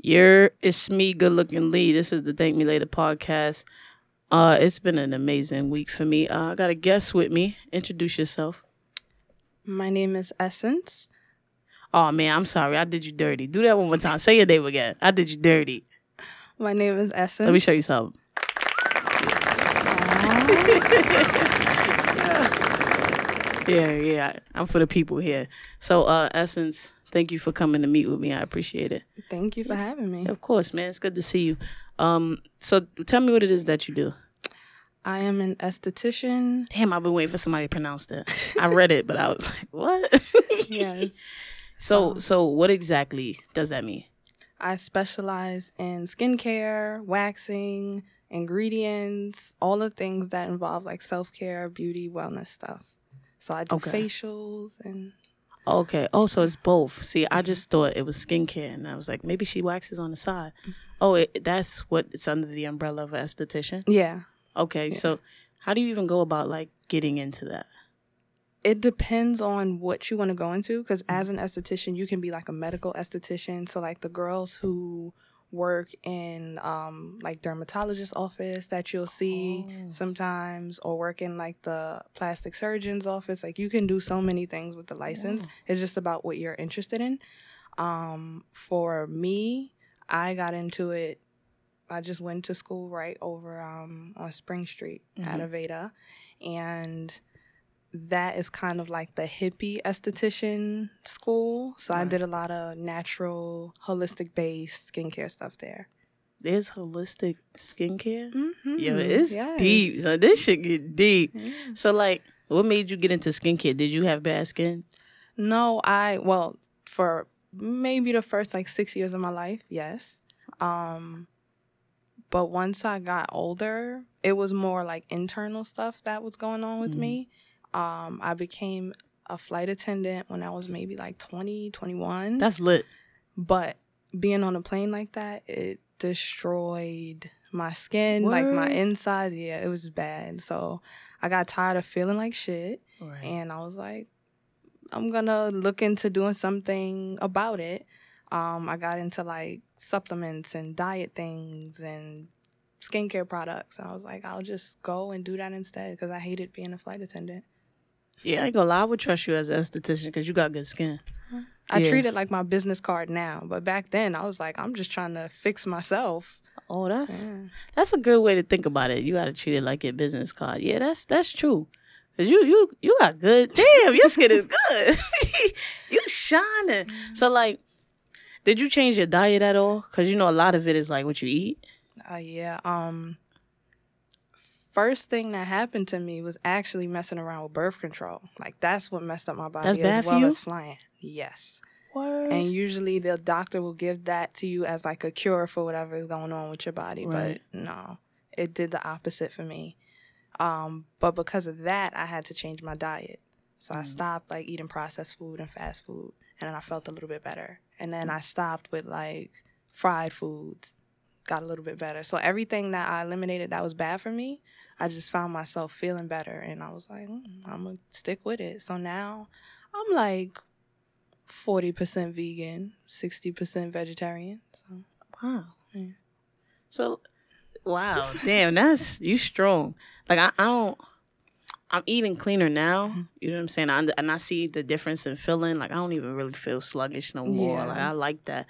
You're it's me, good looking Lee. This is the Thank Me Later podcast. Uh, it's been an amazing week for me. Uh, I got a guest with me. Introduce yourself. My name is Essence. Oh man, I'm sorry. I did you dirty. Do that one more time. Say your name again. I did you dirty. My name is Essence. Let me show you something. yeah, yeah. I'm for the people here. So, uh, Essence, thank you for coming to meet with me. I appreciate it. Thank you for having me. Of course, man. It's good to see you. Um, so tell me what it is that you do. I am an esthetician. Damn, I've been waiting for somebody to pronounce that. I read it, but I was like, what? Yes. so, so what exactly does that mean? I specialize in skincare, waxing, ingredients, all the things that involve like self care, beauty, wellness stuff. So I do Okay. facials and Okay. Oh, so it's both. See, I just thought it was skincare, and I was like, maybe she waxes on the side. Oh, it, that's what it's under the umbrella of an esthetician. yeah. Okay, so how do you even go about like getting into that? It depends on what you want to go into because mm. as an esthetician, you can be like a medical esthetician. So like the girls who work in um like dermatologist office that you'll see sometimes or work in like the plastic surgeon's office. Like you can do so many things with the license. It's just about what you're interested in. Um for me i got into it i just went to school right over um on spring street at Aveda. And that is kind of like the hippie esthetician school. So I did a lot of natural, holistic based skincare stuff there. There's holistic skincare. Mm-hmm. Yo, it's deep. So this should get deep. So like, what made you get into skincare? Did you have bad skin? No, I well for maybe the first like six years of my life, yes. Um, but once I got older, it was more like internal stuff that was going on with me. Um, I became a flight attendant when I was maybe like 20, 21. That's lit. But being on a plane like that, it destroyed my skin, like my insides. Yeah, it was bad. So I got tired of feeling like shit. Right. And I was like, I'm gonna look into doing something about it. Um, I got into like supplements and diet things and skincare products. I was like, I'll just go and do that instead because I hated being a flight attendant. Yeah, I ain't gonna lie. I would trust you as an esthetician because you got good skin. I Yeah. treat it like my business card now, but back then I was like, I'm just trying to fix myself. Oh, that's Yeah. that's a good way to think about it. You got to treat it like your business card. Yeah, that's that's true. Cause you you you got good. Damn, your skin is good. you shining. So like, did you change your diet at all? Cause you know a lot of it is like what you eat. Uh, yeah. Um. First thing that happened to me was actually messing around with birth control. Like that's what messed up my body That's as well as flying. Yes. Word. And usually the doctor will give that to you as like a cure for whatever is going on with your body. Right. But no, it did the opposite for me. Um, but because of that, I had to change my diet. So Mm. I stopped like eating processed food and fast food, and then I felt a little bit better. And then I stopped with like fried foods, got a little bit better. So everything that I eliminated that was bad for me, I just found myself feeling better, and I was like, mm, I'm gonna stick with it. So now I'm like forty percent vegan, sixty percent vegetarian. So Wow. Yeah. So, wow, damn, that's you strong. Like I, I don't. I'm eating cleaner now. Mm-hmm. You know what I'm saying? I, and I see the difference in feeling. Like I don't even really feel sluggish no more. Yeah. Like I like that.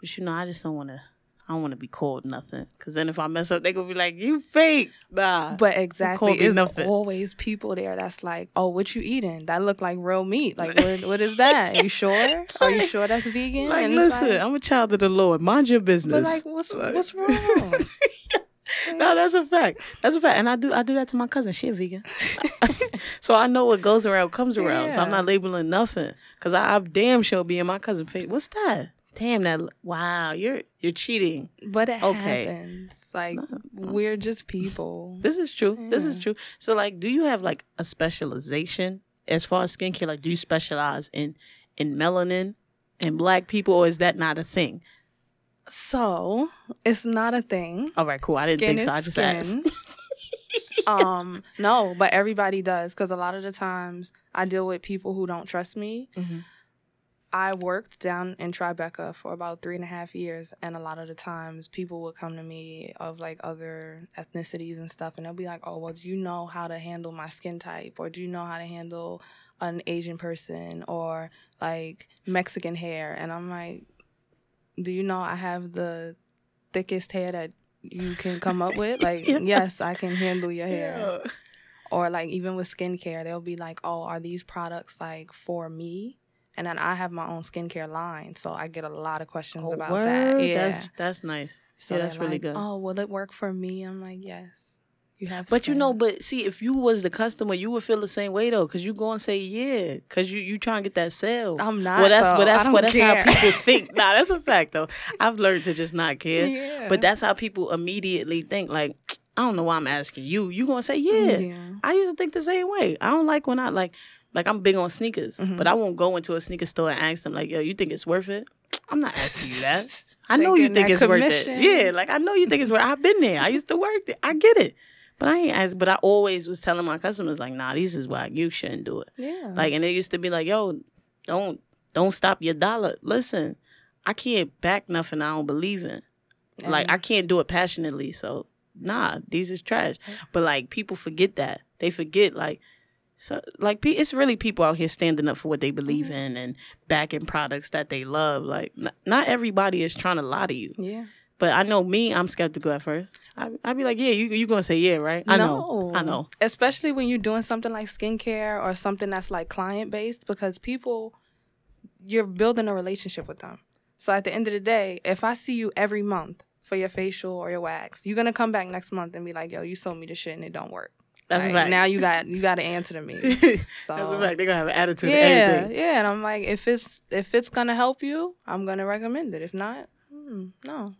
But you know, I just don't want to. I don't want to be called nothing. Cause then if I mess up, they gonna be like, "You fake." Nah. But exactly, it's nothing. always people there that's like, "Oh, what you eating? That look like real meat. Like, what, what is that? You sure? Are you sure that's vegan?" like, And listen, like- I'm a child of the Lord. Mind your business. but like, what's Like- what's wrong? No, that's a fact. That's a fact. And I do I do that to my cousin. She a vegan. so I know what goes around comes around. So I'm not labeling nothing. Cause I, I damn sure be in my cousin face. What's that? Damn that wow, you're you're cheating. But it Okay. happens. Like, we're just people. This is true. This is true. So like do you have like a specialization as far as skincare? Like do you specialize in in melanin and black people or is that not a thing? So it's not a thing. All right, cool. I didn't Skin think so. I just asked. um, no, but everybody does because a lot of the times I deal with people who don't trust me. Mhm. I worked down in Tribeca for about three and a half years, and a lot of the times people would come to me of like other ethnicities and stuff, and they'll be like, "Oh, well, do you know how to handle my skin type, or do you know how to handle an Asian person, or like Mexican hair?" And I'm like, "Do you know I have the thickest hair that you can come up with? Like, yeah. yes, I can handle your hair." Yeah. Or like even with skincare, they'll be like, "Oh, are these products like for me?" And then I have my own skincare line, so I get a lot of questions oh, about word? that. Yeah, that's that's nice. So yeah, that's really like, good. Oh, will it work for me? I'm like, yes. You have, but skin. you know, but see, if you was the customer, you would feel the same way though, because you go and say yeah, because you you trying to get that sale. I'm not. Well, that's though. but that's what that's care. how people think. nah, that's a fact though. I've learned to just not care. Yeah. But that's how people immediately think. Like, I don't know why I'm asking you. You gonna say yeah? Yeah. I used to think the same way. I don't like when I like like I'm big on sneakers, Mhm. but I won't go into a sneaker store and ask them like, "Yo, you think it's worth it?" I'm not asking you that. I know you think it's worth it. Yeah, like I know you think it's worth. It. I've been there. I used to work there. I get it, but I ain't. But I always was telling my customers like, "Nah, this is why you shouldn't do it." Yeah. Like, and it used to be like, "Yo, don't don't stop your dollar." Listen, I can't back nothing I don't believe in. Like I can't do it passionately, so nah, these is trash. But like people forget that. They forget like so like it's really people out here standing up for what they believe Mm-hmm. in and backing products that they love. Like not everybody is trying to lie to you. yeah. But I know me, I'm skeptical at first. I I'd be like, yeah, you you gonna say yeah, right? I know, I know. Especially when you're doing something like skincare or something that's like client based, because people, you're building a relationship with them. So at the end of the day, if I see you every month for your facial or your wax, you're gonna come back next month and be like, "Yo, you sold me the shit and it don't work." That's Like, a fact. Now you got you got to answer to me. So That's a fact. They're gonna have an attitude. yeah, yeah. And I'm like, if it's if it's gonna help you, I'm gonna recommend it. If not, mm, no.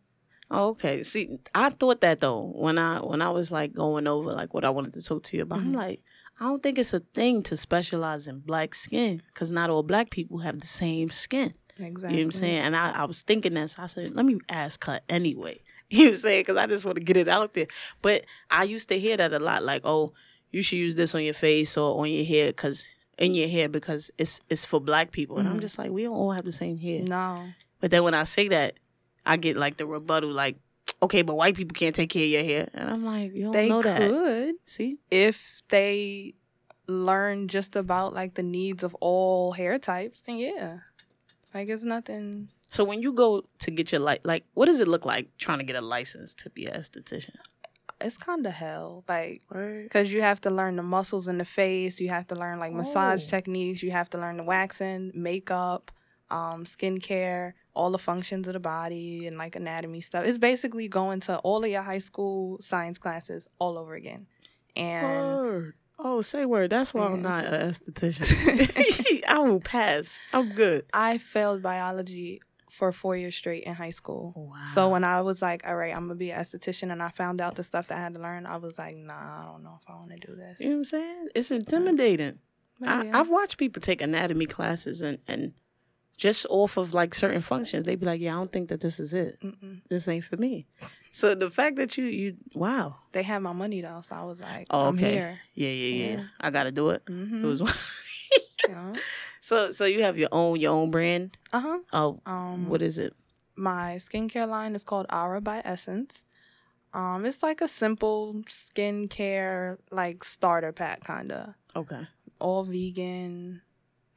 Oh, okay. See, I thought that though when I when I was like going over like what I wanted to talk to you about. I'm Mhm. like, I don't think it's a thing to specialize in black skin because not all black people have the same skin. Exactly. You know what I'm saying? And I, I was thinking that, so I said, let me ask her anyway. You know what I'm saying? Because I just want to get it out there. But I used to hear that a lot, like, oh, you should use this on your face or on your hair because in your hair because it's it's for black people. And I'm Mhm. just like, we don't all have the same hair. No. But then when I say that, I get like the rebuttal, like, okay, but white people can't take care of your hair, and I'm like, you don't They know that. could See, if they learn just about like the needs of all hair types, then yeah. Like it's nothing. so when you go to get your like, like, what does it look like trying to get a license to be an esthetician? It's kind of hell, like because you have to learn the muscles in the face. You have to learn like massage Oh. techniques. You have to learn the waxing, makeup, um, skincare, all the functions of the body, and like anatomy stuff. It's basically going to all of your high school science classes all over again. And Word. Oh, say word. That's why I'm not an esthetician. I will pass. I'm good. I failed biology for four years straight in high school. Oh, wow. So when I was like, all right, I'm gonna be an esthetician, and I found out the stuff that I had to learn, I was like, nah, I don't know if I want to do this. you know what I'm saying? It's intimidating. I. I've watched people take anatomy classes and and just off of like certain functions, they'd be like, "Yeah, I don't think that this is it. Mm-mm. This ain't for me." So the fact that you you wow, They had my money though, so I was like, Oh, I'm okay. here. yeah, yeah, yeah, Yeah. I got to do it. Mm-hmm. It was yeah. so so you have your own your own brand. Uh huh. Oh, Um, what is it? my skincare line is called Aura by Essence. Um, it's like a simple skincare like starter pack kinda. Okay. All vegan,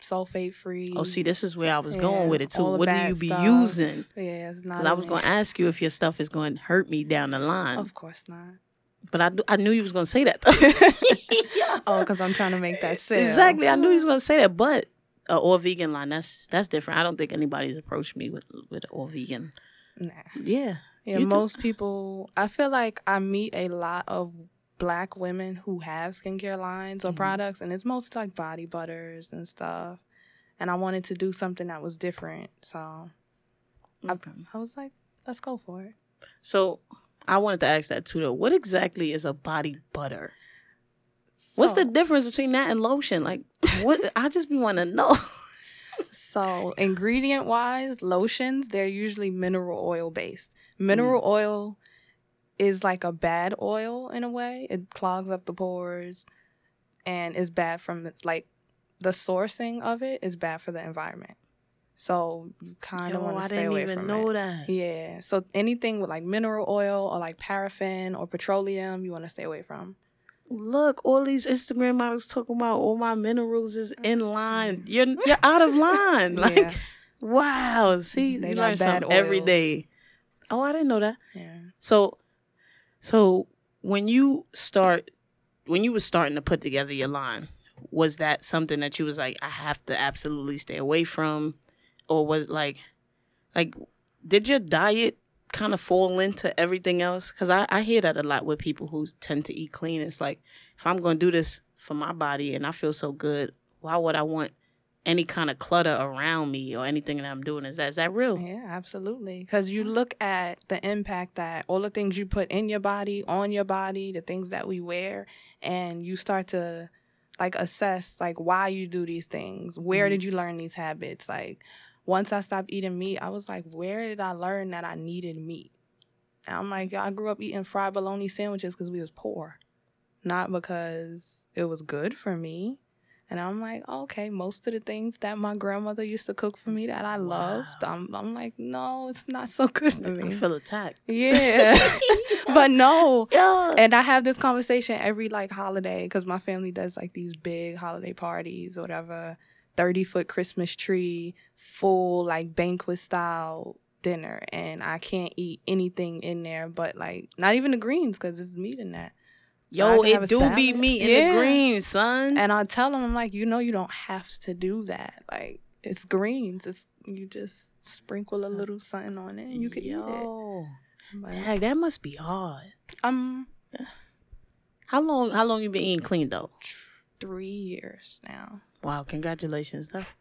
sulfate free. Oh, see, this is where I was Yeah, going with it too. What do you be stuff. using? Yeah, it's not. Because I was going to ask you if your stuff is going to hurt me down the line, Of course not. but I, I knew you was going to say that. Though. Oh, because I'm trying to make that sale. Exactly. I knew you was going to say that, but uh, all vegan line that's that's different. I don't think anybody's approached me with with all vegan. Nah. Yeah. Yeah, You do- most people. I feel like I meet a lot of black women who have skincare lines or Mhm. products, and it's mostly like body butters and stuff. And I wanted to do something that was different, so I- Okay. I was like, "Let's go for it." So I wanted to ask that too though. What exactly is a body butter? What's the difference between that and lotion? Like what I just want to know. So, ingredient wise, lotions, they're usually mineral oil based. Mineral oil is like a bad oil in a way. It clogs up the pores and is bad from like the sourcing of it is bad for the environment. So you kind of want to stay didn't away even from know it. that. Yeah. So anything with like mineral oil or like paraffin or petroleum, you want to stay away from. Look, all these Instagram models talking about all my minerals is in mm-hmm. line. You're you're out of line. Like, yeah. wow. See, They you learn bad something oils. day. Oh, I didn't know that. Yeah. So, so when you start, when you were starting to put together your line, was that something that you was like, I have to absolutely stay away from, or was like, like, did your diet kind of fall into everything else? Because I I hear that a lot with people who tend to eat clean. It's like, if I'm to do this for my body and I feel so good, why would I want any kind of clutter around me or anything that I'm doing? Is that is that real? Yeah, absolutely. Because you look at the impact that all the things you put in your body, on your body, the things that we wear, and you start to like assess like why you do these things. Where Mhm. did you learn these habits? Like once I stopped eating meat, I was like, where did I learn that I needed meat? And I'm like, I grew up eating fried bologna sandwiches because we was poor, not because it was good for me. And I'm like, okay, most of the things that my grandmother used to cook for me that I loved, Wow. I'm, I'm like, no, it's not so good for me. I feel attacked. Yeah. but no. Yeah. And I have this conversation every like holiday because my family does like these big holiday parties or whatever. 30 foot Christmas tree, full like banquet style dinner. And I can't eat anything in there but like, not even the greens because it's meat in that. Yo, it do be me in Yeah. the greens, son. And I tell them, I'm like, you know, you don't have to do that. Like, it's greens. It's you just sprinkle a little something on it, and you can eat it. Yo, But, Dang, that must be hard. um, How long? How long you been eating clean though? three years now. Wow, congratulations. That's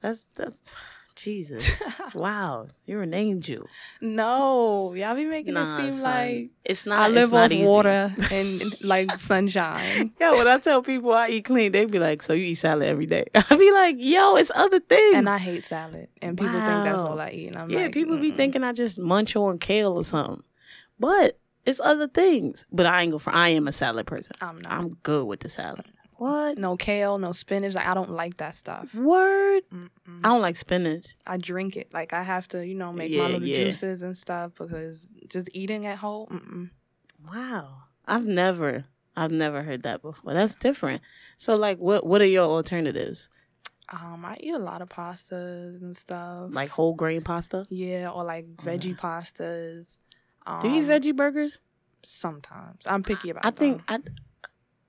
that's that's Jesus. wow, you're an angel. no, y'all be making Nah, it seem son. like it's not. I live off water and like sunshine. Yeah, when I tell people I eat clean, they be like, "So you eat salad every day?" I be like, "Yo, it's other things." And I hate salad, and people think that's all I eat. And I'm yeah, like, people be "Mm-mm." thinking I just munch on kale or something, but it's other things. But I ain't go for. I am a salad person. I'm not. I'm good with the salad. What? no kale, no spinach. Like, I don't like that stuff. Word? Mm-mm. I don't like spinach. I drink it. Like I have to, you know, make Yeah, my little yeah. juices and stuff because just eating at home. Mm-mm. Wow. I've never I've never heard that before. That's different. So like what what are your alternatives? Um, I eat a lot of pastas and stuff. Like whole grain pasta? yeah, or like veggie pastas. Um, Do you eat veggie burgers? Sometimes I'm picky about. I think. I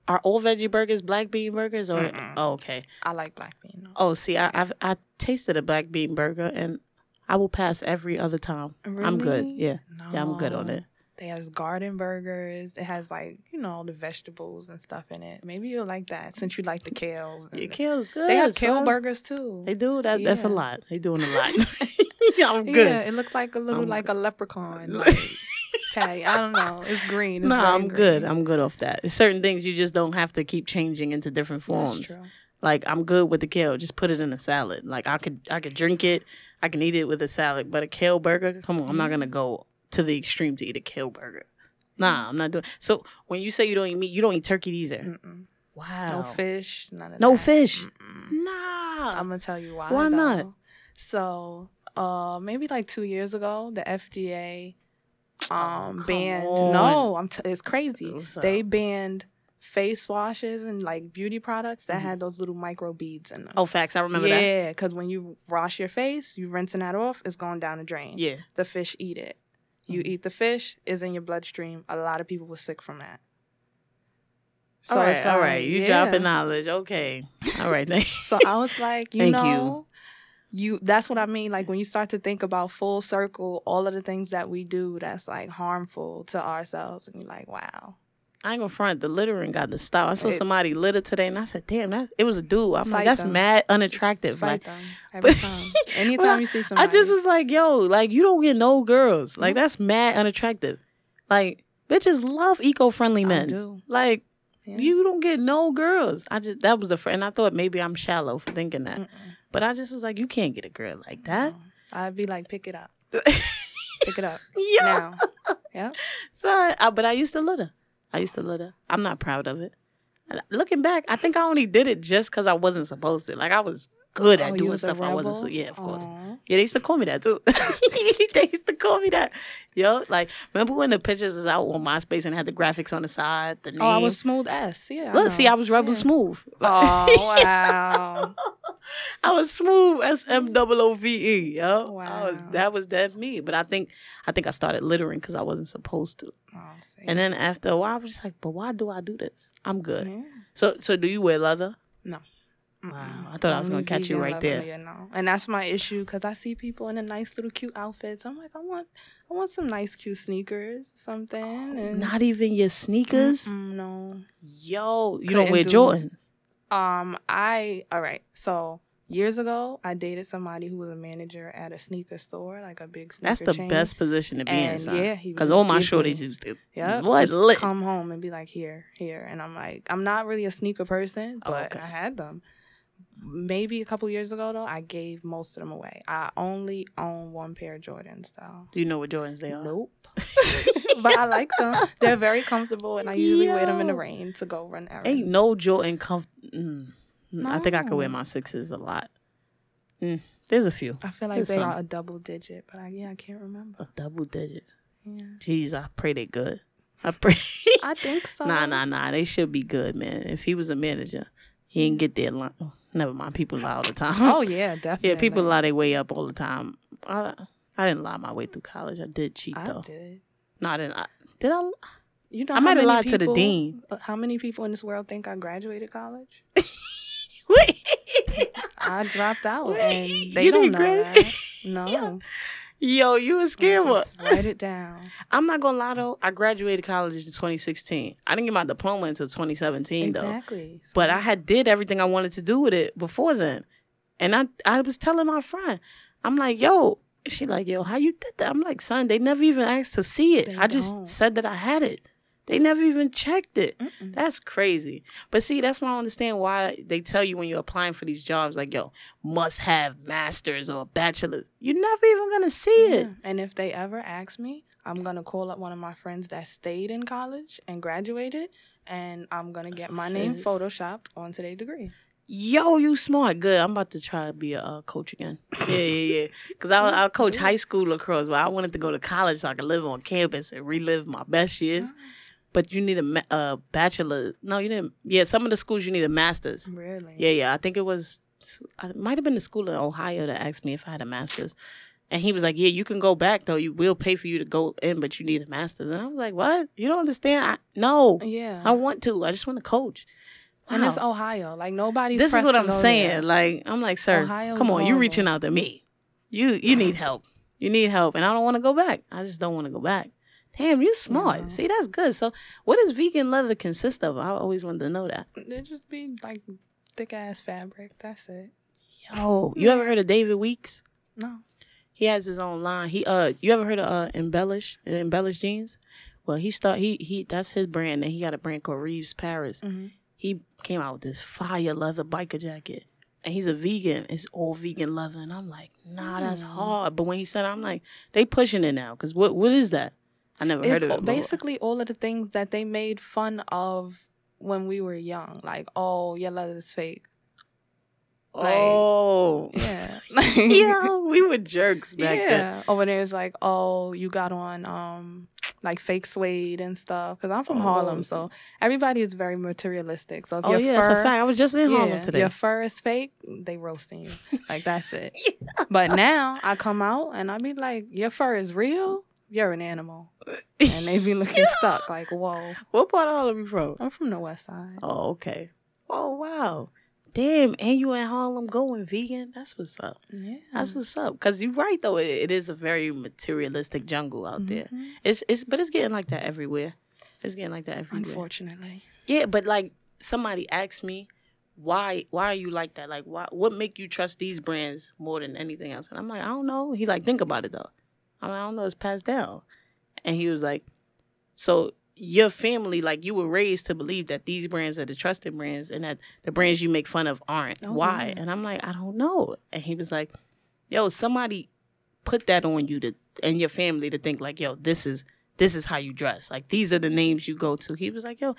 are all veggie burgers black bean burgers or oh, okay. I like black bean. Oh, see, I, I've I tasted a black bean burger and I will pass every other time. I'm good. Really? Yeah. Yeah, I'm good on No. it. They have garden burgers. It has like you know all the vegetables and stuff in it. Maybe you'll like that since you like the kales. and- Your kale's good. they have kale son. burgers too. They do that. That's a lot. They doing a lot. yeah, I'm good. Yeah, it looked like a little I'm like a leprechaun. Like, tag. I don't know. It's green. It's No, I'm good. I'm good off that. It's certain things you just don't have to keep changing into different That's forms. true. Like I'm good with the kale. Just put it in a salad. Like I could I could drink it. I can eat it with a salad. But a kale burger, come on, I'm not gonna go to the extreme to eat a kale burger. Nah, I'm not doing. So when you say you don't eat meat, you don't eat turkey either. Mm-mm. Wow. No fish. None of No that. fish. Mm-mm. Nah. I'm gonna tell you why. Why not? So, uh, maybe like two years ago, the FDA um Oh, banned. on. No, I'm. T- it's crazy. They up? banned face washes and like beauty products that Mhm. had those little micro beads in them. oh, facts. I remember that. yeah, because when you wash your face, you rinsing that off, it's going down the drain. Yeah. The fish eat it. You Mhm. eat the fish, is in your bloodstream. A lot of people were sick from that. all right. it's all right. You yeah. dropping knowledge. Okay. All right. Thanks. So I was like, you Thank you. know, you. That's what I mean. Like when you start to think about full circle, all of the things that we do that's like harmful to ourselves, and you're like, wow. I ain't gonna front. The littering got to stop. I saw It- somebody litter today, and I said, "Damn, that it was a dude." I'm like, "That's them. mad Just unattractive." Fight Like, them every but- time. Anytime you see some I just was like, "Yo, like you don't get no girls. Like No. that's mad unattractive. Like bitches love eco-friendly I men. do. Like Yeah. you don't get no girls. I just that was the fr- and I thought maybe I'm shallow for thinking that, Mm-mm. But I just was like, you can't get a girl like that. No. I'd be like, pick it up, pick it up yeah. now. Yeah. So, I, but I used to litter. I used to litter. I'm not proud of it. Looking back, I think I only did it just because I wasn't supposed to. Like I was good at Oh, doing stuff I wasn't. So, yeah, of course. Yeah, they used to call me that too. they used to call me that. Yo, like remember when the pictures was out on MySpace and had the graphics on the side, the name. Oh, I was smooth S. Yeah. Look, see. I was Rebel Yeah. Smooth. Oh wow. I was smooth S M double O V E. Yo, I was, Wow. that was that me. But I think I think I started littering because I wasn't supposed to. Oh. And then after a while, I was just like, but why do I do this? I'm good. Yeah. So so do you wear leather? No. Wow. I thought I was gonna catch you right there. And that's my issue because I see people in the nice little cute outfits. I'm like, I want, I want some nice cute sneakers, something. And Not even your sneakers. No. Yo, you Couldn't don't wear do- Jordans. Um, I all right. So years ago, I dated somebody who was a manager at a sneaker store, like a big sneaker store. That's the chain. best position to be in, son. yeah, Because all my shorties used to. Yeah, What just lit? come home and be like, here, here, and I'm like, I'm not really a sneaker person, Oh, but okay. I had them. Maybe a couple years ago though, I gave most of them away. I only own one pair of Jordans though. Do you know what Jordans they are? Nope. but I like them. They're very comfortable, and I usually wear them in the rain to go run errands. Ain't no Jordan comf- mm. I think I could wear my sixes a lot. Mm. There's a few. I feel like There's they some. are a double digit, but I, yeah, I can't remember. A double digit. Yeah. Jeez, I pray they good. I pray. I think so. nah, nah, nah. They should be good, man. If he was a manager, he didn't get there. Li- oh, never mind. People lie all the time. Oh yeah, definitely. yeah. People lie their way up all the time. I, I didn't lie my way through college. I did cheat I though. did. No, I didn't. I, did I? You know, I might have lied to the dean. uh, How many people in this world think I graduated college? Wait. I dropped out, Wait, and they don't know that. No, Yo, you a scammer. Just write it down. I'm not gonna lie though. I graduated college in 2016. I didn't get my diploma until 2017 though. Exactly. But I had did everything I wanted to do with it before then. And I I was telling my friend, I'm like, yo, she like, yo, how you did that? I'm like, son, they never even asked to see it. They I just don't. said that I had it. They never even checked it. Mm-mm. That's crazy. But see, that's why I understand why they tell you when you're applying for these jobs, like, yo, must have masters or bachelor. You're never even gonna see it. And if they ever ask me, I'm gonna call up one of my friends that stayed in college and graduated, and I'm gonna get my name photoshopped onto their degree. Yo, you smart. Good. I'm about to try to be a uh, coach again. Yeah, yeah, yeah. Because I, I coach high school lacrosse, but I wanted to go to college so I could live on campus and relive my best years. But you need a ma- uh, bachelor. No, you didn't. Yeah, some of the schools you need a master's. Really? Yeah, yeah. I think it was. It might have been the school in Ohio that asked me if I had a master's, and he was like, "Yeah, you can go back though. You will pay for you to go in, but you need a master's." And I was like, "What? You don't understand? I, no, Yeah. I want to. I just want to coach." And it's Ohio. Like nobody's. this is what I'm saying. there. Like I'm like, sir, Ohio's come on, you horrible. reaching out to me. You you need help. You need help, and I don't want to go back. I just don't want to go back. Damn, you smart. Yeah. See, that's good. So, what does vegan leather consist of? I always wanted to know that. It just be like thick ass fabric. That's it. Yo, you ever heard of David Weeks? No. He has his own line. He uh, you ever heard of uh, Embellish Embellish jeans? Well, he start he he that's his brand, and he got a brand called Reeves Paris. Mhm. He came out with this fire leather biker jacket, and he's a vegan. It's all vegan leather, and I'm like, nah, that's Hmm. hard. But when he said, I'm like, they pushing it now, cause what what is that? I never heard It's of it. before. basically all of the things that they made fun of when we were young. Like, oh, your leather's fake. like- oh, Yeah. yeah, we were jerks back then. yeah. Or when there's like, oh, you got on um like fake suede and stuff. Because I'm from Oh. Harlem, so everybody is very materialistic. So if Oh your yeah, fur, that's a fact. I was just in Harlem today. your fur is fake, they roasting you. Like that's it. But now I come out and I be like, your fur is real. You're an animal, and they be looking stuck. Like, whoa. what part of Harlem you from? I'm from the West Side. Oh, okay. Oh wow. Damn, and you in Harlem going vegan? That's what's up. Yeah. That's what's up. Cause you're right though. It, it is a very materialistic jungle out there. Mhm. It's it's but it's getting like that everywhere. It's getting like that everywhere. Unfortunately. Yeah, but like somebody asked me, why why are you like that? Like why what make you trust these brands more than anything else? And I'm like, I don't know. He like think about it though. I'm like, I don't know. It's passed down. And he was like, so your family, like you were raised to believe that these brands are the trusted brands and that the brands you make fun of aren't. Oh, Why? yeah. And I'm like, I don't know. And he was like, yo, somebody put that on you to and your family to think like, yo, this is this is how you dress. Like these are the names you go to. He was like, yo,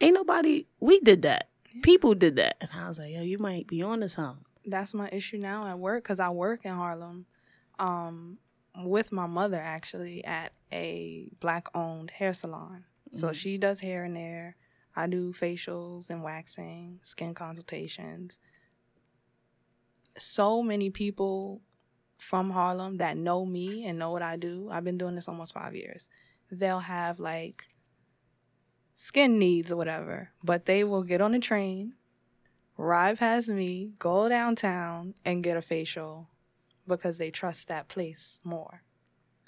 ain't nobody we did that. People did that. And I was like, yo, you might be on to something. that's my issue now at work because I work in Harlem, um, with my mother actually at a black owned hair salon. So Mhm. she does hair and there. I do facials and waxing, skin consultations. So many people from Harlem that know me and know what I do. I've been doing this almost five years. They'll have like skin needs or whatever, but they will get on a train, ride past me, go downtown, and get a facial because they trust that place more.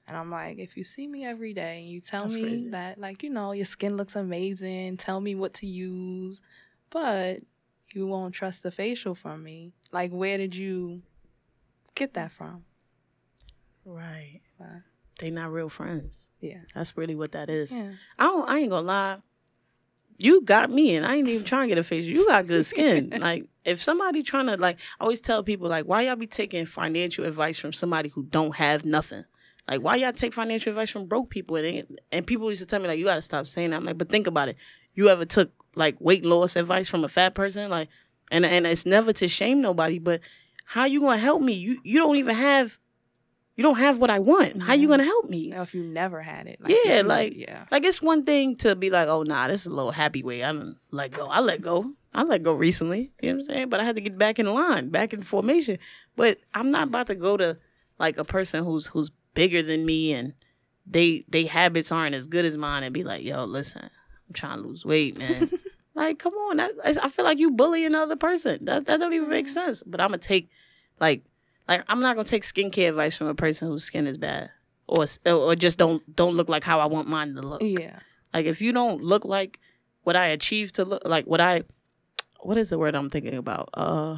And I'm like, if you see me every day and you tell That's me crazy. that, like, you know, your skin looks amazing, tell me what to use, but you won't trust the facial from me, like, where did you get that from? Right. But, They not real friends. yeah. That's really what that is. Yeah. I don't. I ain't gonna lie. You got me, and I ain't even trying to get a facial. You got good skin. like if somebody trying to like, I always tell people like, why y'all be taking financial advice from somebody who don't have nothing? Like why y'all take financial advice from broke people? And and people used to tell me like, you got to stop saying that. I'm like, but think about it. You ever took like weight loss advice from a fat person? Like, and and it's never to shame nobody, but how you gonna help me? You you don't even have. You don't have what I want. How you gonna help me? Know, if you never had it. Yeah, you- like- yeah. Like it's one thing to be like, oh nah, this is a little happy way. I don't let go. I let go. I let go recently. You know what I'm saying? But I had to get back in line, back in formation. But I'm not about to go to like a person who's who's bigger than me and they they habits aren't as good as mine and be like, yo, listen, I'm trying to lose weight, man. like, come on. That, I feel like you bully another person. That that don't even make mm. sense. But I'm gonna take like like I'm not gonna take skincare advice from a person whose skin is bad. Or, or just don't don't look like how I want mine to look. Yeah. Like if you don't look like what I achieved to look like what I what is the word I'm thinking about? Uh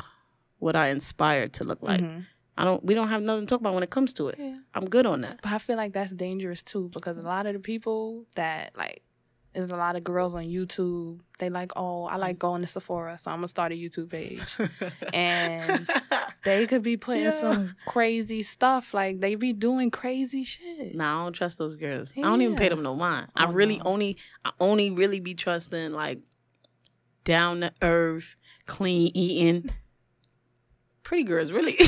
what I inspired to look like. Mhm. I don't we don't have nothing to talk about when it comes to it. Yeah. I'm good on that. But I feel like that's dangerous too because a lot of the people that like there's a lot of girls on YouTube. They like, oh, I like going to Sephora, so I'm gonna start a YouTube page. And they could be putting Yeah. some crazy stuff. Like they be doing crazy shit. Nah, I don't trust those girls. I don't even pay them no mind. I Oh, really no. only I only really be trusting like down to earth, clean eating. Pretty girls, really.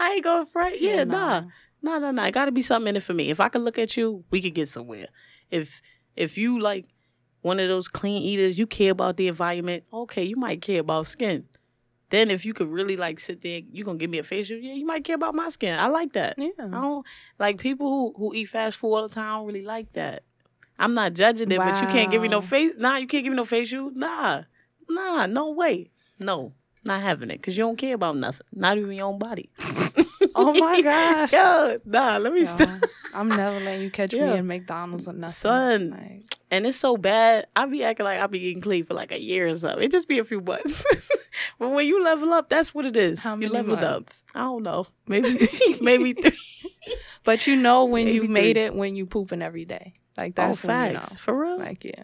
I ain't going front. Yeah, nah. No, no, no. It got to be something in it for me. If I could look at you, we could get somewhere. If if you like one of those clean eaters, you care about the environment. Okay, you might care about skin. Then if you could really like sit there, you gonna give me a facial. Yeah, you might care about my skin. I like that. Yeah. I don't like people who who eat fast food all the time. I don't really like that. I'm not judging it, but you can't give me no face. Nah, you can't give me no face. You Nah, nah, no way. No, not having it because you don't care about nothing. Not even your own body. Oh my gosh. Yo, nah, let me Yo, stop. I'm never letting you catch Yeah. me in McDonald's or nothing. Son. Like, And it's so bad. I be acting like I be eating clean for like a year or something. It just be a few months. but when you level up, that's what it is. How you many leveled months? up. I don't know. Maybe maybe three. But you know when you made three. it when you pooping every day. Like Oh, that's when you facts. know. For real? Like yeah.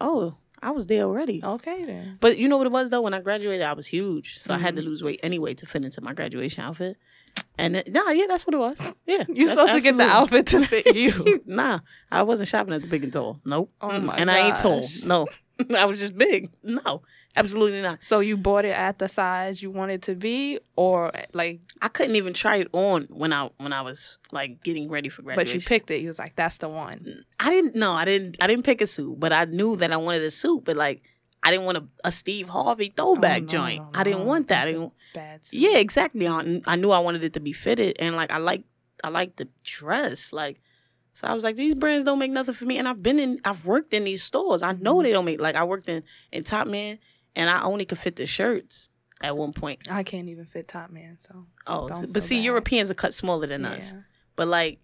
oh, I was there already. Okay then. But you know what it was though? When I graduated, I was huge, so I had Mm-hmm. to lose weight anyway to fit into my graduation outfit. And it, nah, yeah, that's what it was. Yeah, You're that's supposed to get the outfit to fit you. nah, I wasn't shopping at the big and tall. Nope. Oh my and I ain't tall. No, I was just big. No, absolutely not. so you bought it at the size you wanted to be, or like, I couldn't even try it on when I when I was like getting ready for graduation. but you picked it. You was like, that's the one. I didn't. No, I didn't. I didn't pick a suit, but I knew that I wanted a suit. But like, I didn't want a, a Steve Harvey throwback Oh, no, joint. no, I didn't no. want that. That's a didn't. Bad. suit. Yeah, exactly. I, I knew I wanted it to be fitted, and like I like I like the dress, like. So I was like, these brands don't make nothing for me, and I've been in, I've worked in these stores. I know Mhm. they don't make. Like I worked in in Top Man, and I only could fit the shirts at one point. I can't even fit Top Man, so Oh, Don't but see, bad. Europeans are cut smaller than us. But like,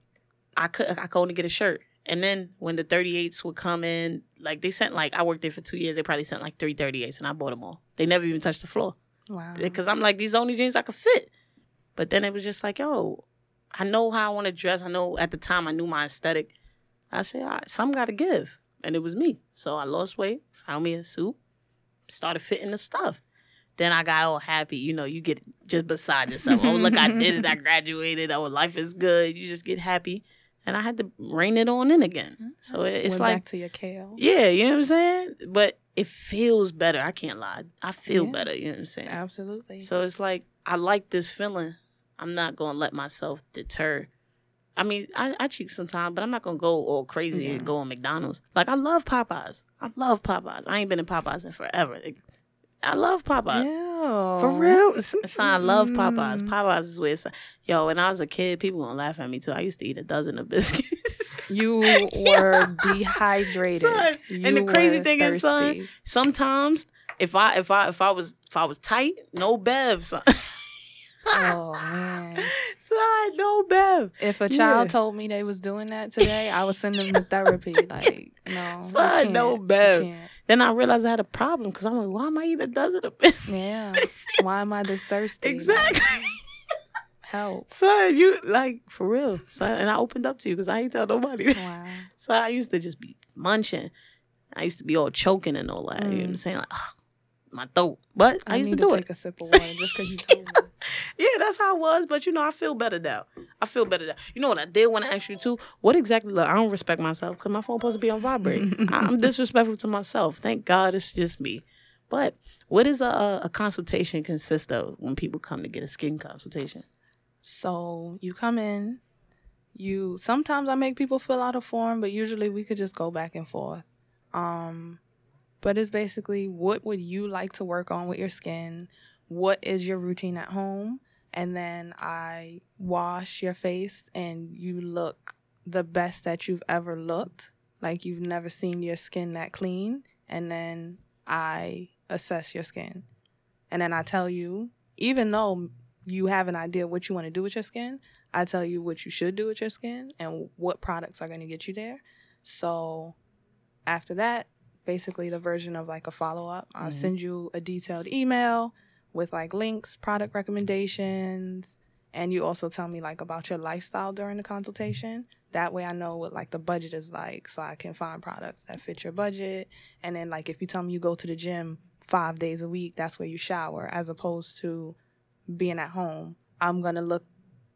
I could I could only get a shirt. And then when the 38s would come in, like they sent like I worked there for two years. They probably sent like three 38s, and I bought them all. They never even touched the floor Wow. because I'm like these are the only jeans I could fit. But then it was just like, yo, I know how I want to dress. I know at the time I knew my aesthetic. I said, all right, some got to give, and it was me. So I lost weight, found me a suit, started fitting the stuff. Then I got all happy. You know, you get just beside yourself. oh, look, I did it. I graduated. Oh, life is good. You just get happy. And I had to rein it on in again. So mm-hmm. it- it's Went like back to your kale. yeah, you know what I'm saying? But it feels better. I can't lie. I feel Yeah. better. You know what I'm saying? Absolutely. So it's like I like this feeling. I'm not gonna let myself deter. I mean, I, I cheat sometimes, but I'm not gonna go all crazy and go on McDonald's. Like I love Popeyes. I love Popeyes. I ain't been in Popeyes in forever. I love Popeyes. yeah. For real, son, I love Popeyes. Mm. Popeyes is where it's yo. When I was a kid, people gonna laugh at me too. I used to eat a dozen of biscuits. You were dehydrated. Son, and the crazy thing is, son. Sometimes, if I if I if I was if I was tight, no bev, son. Oh man. son, no bev. If a child Yeah. told me they was doing that today, I would send them to therapy. Like, no. Son, no. Bev. Then I realized I had a problem because I'm like, why am I eating a dozen of biscuits? Yeah. Why am I this thirsty? Like, exactly. help. Son, you like for real. Son, and I opened up to you because I ain't tell nobody. Wow. So I used to just be munching. I used to be all choking and all that. You know what I'm Mm. saying? Like, my throat. But I, I, used to to, do take it. a sip of water just because you told me. Yeah, that's how it was. But you know, I feel better now. I feel better now. You know what I did want to ask you too? What exactly? Look, I don't respect myself because my phone supposed to be on vibrate. I'm disrespectful to myself. Thank God it's just me. But what does a, a consultation consist of when people come to get a skin consultation? So you come in, you sometimes I make people fill out a form, but usually we could just go back and forth. Um, but it's basically what would you like to work on with your skin? What is your routine at home? And then I wash your face and you look the best that you've ever looked. Like you've never seen your skin that clean. And then I assess your skin. And then I tell you, even though you have an idea what you want to do with your skin, I tell you what you should do with your skin and what products are going to get you there. So after that, basically the version of like a follow up, I'll Mhm. send you a detailed email with like links, product recommendations, and you also tell me like about your lifestyle during the consultation. That way I know what like the budget is like so I can find products that fit your budget. And then like if you tell me you go to the gym 5 days a week, that's where you shower as opposed to being at home. I'm going to look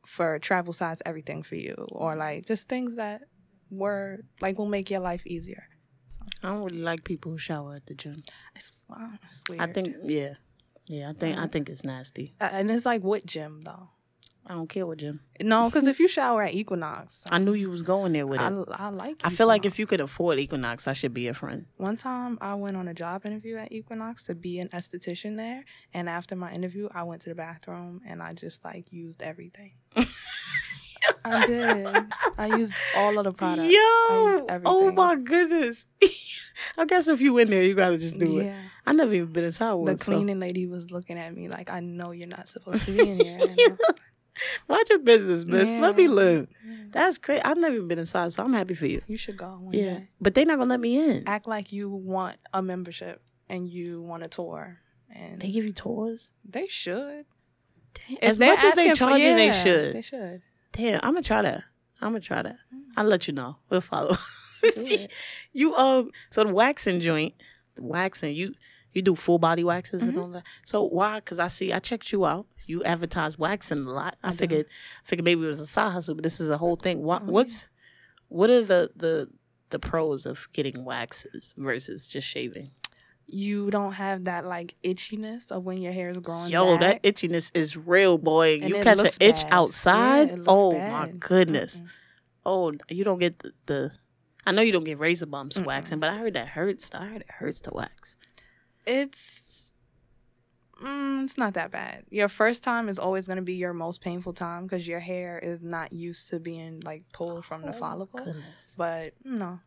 for travel size everything for you or like just things that were like will make your life easier. So. I don't really like people who shower at the gym. It's, wow, it's weird. I think, yeah, yeah, I think I think it's nasty. Uh, and it's like what gym though? I don't care what gym. No, because if you shower at Equinox, I knew you was going there with it. I, I like. I feel like if you could afford Equinox, I should be a friend. One time I went on a job interview at Equinox to be an esthetician there, and after my interview, I went to the bathroom and I just like used everything. I did. I used all of the products. Yo, oh my goodness. I guess if you in there, you gotta just do it. I never even been inside one. The so- cleaning lady was looking at me like, I know you're not supposed to be in here. And I was like, Mind your business, miss. Let me Yeah. live. "Yeah, That's crazy. I've never even been inside, so I'm happy for you. you should go one Yeah, day. but they're not gonna let me in. Act like you want a membership and you want a tour. And They give you tours. they should. Damn. As much as they asking for- charging, they should. They should. Damn, I'm gonna try that. I'm gonna try that. I'll let you know. We'll follow. You um, so the waxing joint, the waxing you you do full body waxes and Mhm. all that. So why? Because I see I checked you out. You advertise waxing a lot. I, I do. figured figured maybe it was a side hustle, but this is a whole thing. What Oh, yeah. what's what are the the the pros of getting waxes versus just shaving? You don't have that like itchiness of when your hair is growing. Yo, back. that itchiness is real, boy. And you catch an itch bad. outside. Yeah, oh my goodness. Mm-mm. Oh, you don't get the, the I know you don't get razor bumps Mm-mm. waxing, but I heard that hurts. I heard it hurts to wax. It's mm, it's not that bad. Your first time is always going to be your most painful time because your hair is not used to being like pulled from the Oh, follicle. Goodness. But no,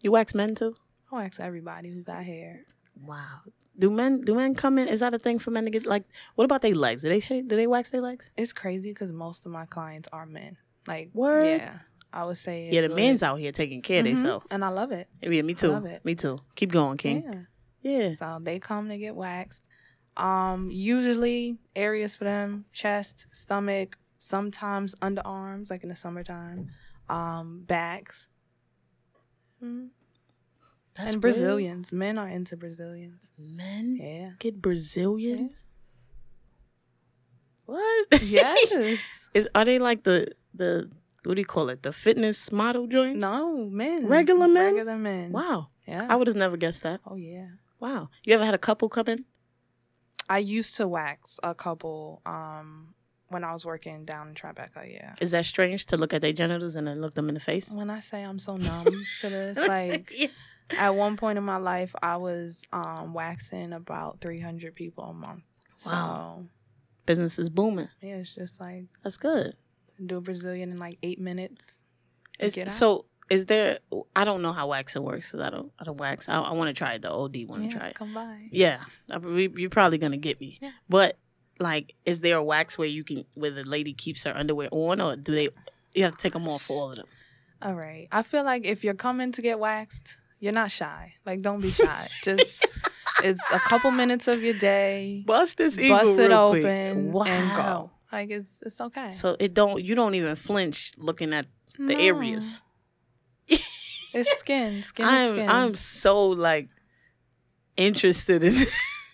You wax men too? I wax everybody who got hair. Wow. Do men do men come in? Is that a thing for men to get like? What about their legs? Do they shave? Do they wax their legs? It's crazy because most of my clients are men. Like Word? yeah, I would say Yeah, the it men's out here taking care of Mhm, themselves. and I love it. Yeah, me too. love it. Me too. Keep going, King. Yeah. Yeah. So they come to get waxed. Um, usually areas for them: chest, stomach, sometimes underarms, like in the summertime, um, backs. Mm. That's and. Brazilians, men are into Brazilians. Men Yeah. get Brazilians. What? Yes. Is are they like the the what do you call it? The fitness model joints? no, men. Regular men? Regular men. Wow. Yeah. I would have never guessed that. oh yeah. Wow. You ever had a couple come in? I used to wax a couple um when I was working down in Tribeca, yeah. Is that strange to look at their genitals and then look them in the face? When I say I'm so numb to this, like Yeah. At one point in my life I was um waxing about 300 people a month. Wow. So, Business is booming. yeah, it's just like That's good. do a Brazilian in like 8 minutes. Is, so is there? I don't know how waxing works because I don't. I don't wax. I, I want to try it. The OD want to Yes, try it. come by. Yeah, I, you're probably gonna get me. Yeah. But like, is there a wax where you can where the lady keeps her underwear on, or do they? You have to take them off for all of them. All right. I feel like if you're coming to get waxed, you're not shy. Like, don't be shy. Just, it's a couple minutes of your day. Bust this Bust it open and go. Like, it's it's okay. So it don't. You don't even flinch looking at the No. areas. It's skin. Skin is I'm skin. I'm so like interested in.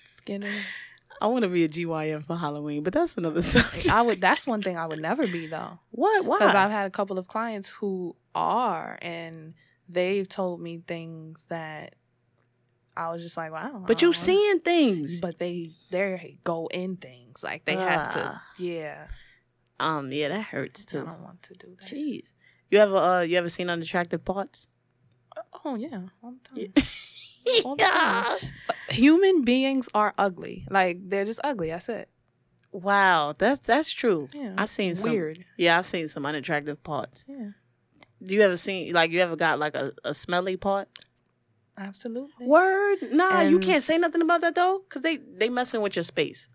Skin is. I want to be a GYN for Halloween, but that's another subject. I would. That's one thing I would never be though, what? Why? because I've had a couple of clients who are, and they've told me things that I was just like, wow. but you seeing things. But they they go in things like they have to. Ah. Yeah. um, yeah, that hurts too. I don't want to do that. Jeez, you ever uh, you ever seen unattractive parts? Oh yeah, all the time. Yeah. All the time. Human beings are ugly. Like they're just ugly. That's it. Wow, that's that's true. Yeah. I've seen some. Weird. Yeah, I've seen some unattractive parts. Yeah. Do you ever seen like you ever got like a, a smelly part? Absolutely. Word? Nah, you can't say nothing about that though, cause they they messing with your space.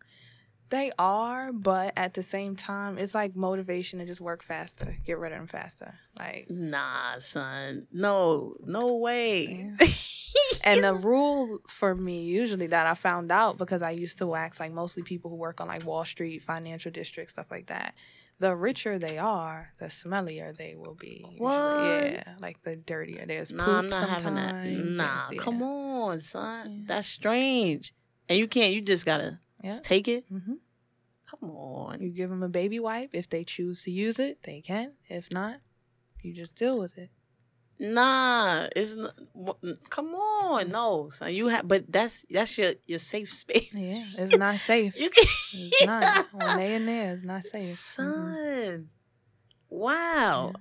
They are, but at the same time, it's like motivation to just work faster, get rid of them faster. Like, Nah, son, no, no way. and the rule for me usually that I found out because I used to wax like mostly people who work on like Wall Street, financial district, stuff like that. The richer they are, the smellier they will be. usually. What? Yeah, like the dirtier. There's Nah, poop I'm not having that. Nah, come yeah. on, son. Yeah. That's strange. And you can't. You just gotta Yeah. just take it. hmm Come on. You give them a baby wipe. If they choose to use it, they can. If not, you just deal with it. Nah, it's not, come on. It's- No, son. You have, but that's that's your your safe space. Yeah, it's not safe. You It's not. When they in there, it's not safe. Mhm. son. Wow.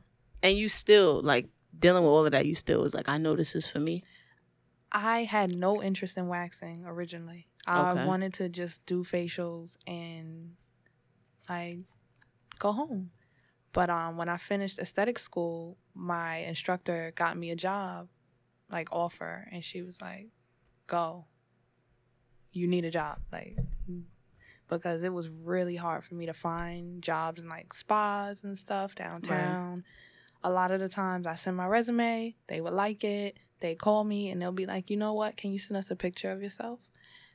And you still like dealing with all of that. You still was like, I know this is for me. I had no interest in waxing originally. I wanted to just do facials and I go home. But um, when I finished aesthetic school, my instructor got me a job, like offer, and she was like, "Go. You need a job, like." Because it was really hard for me to find jobs in like spas and stuff downtown. A lot of the times I send my resume, they would like it, they call me and they'll be like, you know what? Can you send us a picture of yourself?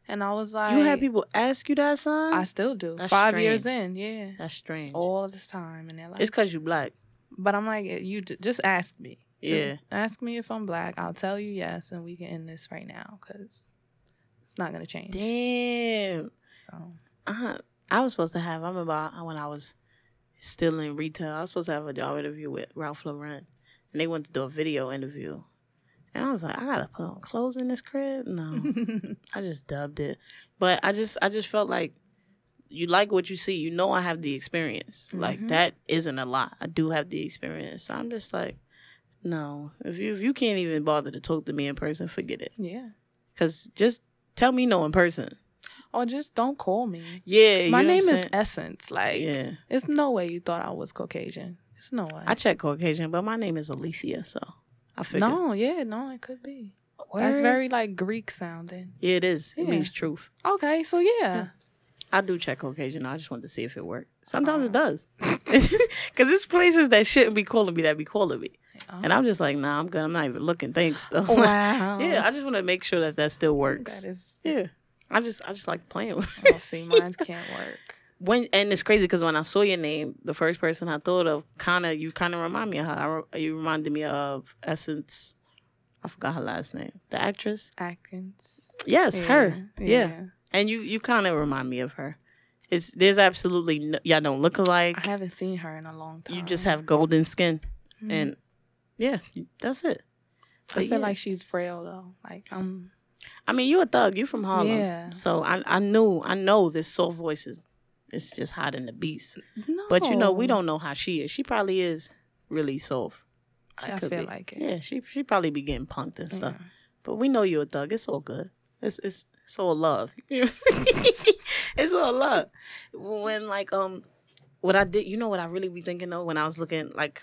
And I was like, you had people ask you that, son. I still do. That's Five years in, yeah, that's strange. all this time, and they're like, it's cause you black. But I'm like, you d- just ask me. Just Yeah. ask me if I'm black. I'll tell you yes, and we can end this right now because it's not gonna change. Damn. So uh, I was supposed to have. I remember when I was still in retail. I was supposed to have a job interview with Ralph Lauren, and they went to do a video interview. And I was like, I gotta put on clothes in this crib. No, I just dubbed it. But I just, I just felt like you like what you see. You know, I have the experience. Like Mhm. that isn't a lot. I do have the experience. So I'm just like, no. If you if you can't even bother to talk to me in person, forget it. yeah, Cause just tell me no in person. or just don't call me. Yeah, My name is? Essence. Like, yeah. it's no way you thought I was Caucasian. It's no way. I check Caucasian, but my name is Alicia, so I figured. no, yeah, no, it could be. That's very like Greek sounding. Yeah, it is. It means truth. Okay, so yeah. I do check Caucasian. I just wanted to see if it worked. Sometimes it oh. does, because it's places that shouldn't be calling me that be calling me, oh. and I'm just like, nah, I'm good. I'm not even looking. Thanks, though. Oh, wow. yeah, I just want to make sure that that still works. That is. yeah, I just I just like playing with. Oh, see, mine can't work. when and it's crazy because when I saw your name, the first person I thought of, kind of you kind of remind me of her. I you reminded me of Essence. I forgot her last name. The actress. Atkins. Yes, her. Yeah. yeah. And you you kind of remind me of her. It's there's absolutely no, y'all don't look alike. I haven't seen her in a long time. You just have golden skin, Mhm. and yeah, that's it. I feel yeah. like she's frail though. Like I'm. I mean, you a thug. You from Harlem. Yeah. So I I knew I know this soft voice is it's just hot in the beast. No. But you know, we don't know how she is. She probably is really soft. I feel be. like it. Yeah, she she probably be getting punked and stuff. Yeah. But we know you're a thug. It's all good. It's it's it's all love. it's all love. When like um, what I did, you know what I really be thinking though when I was looking like,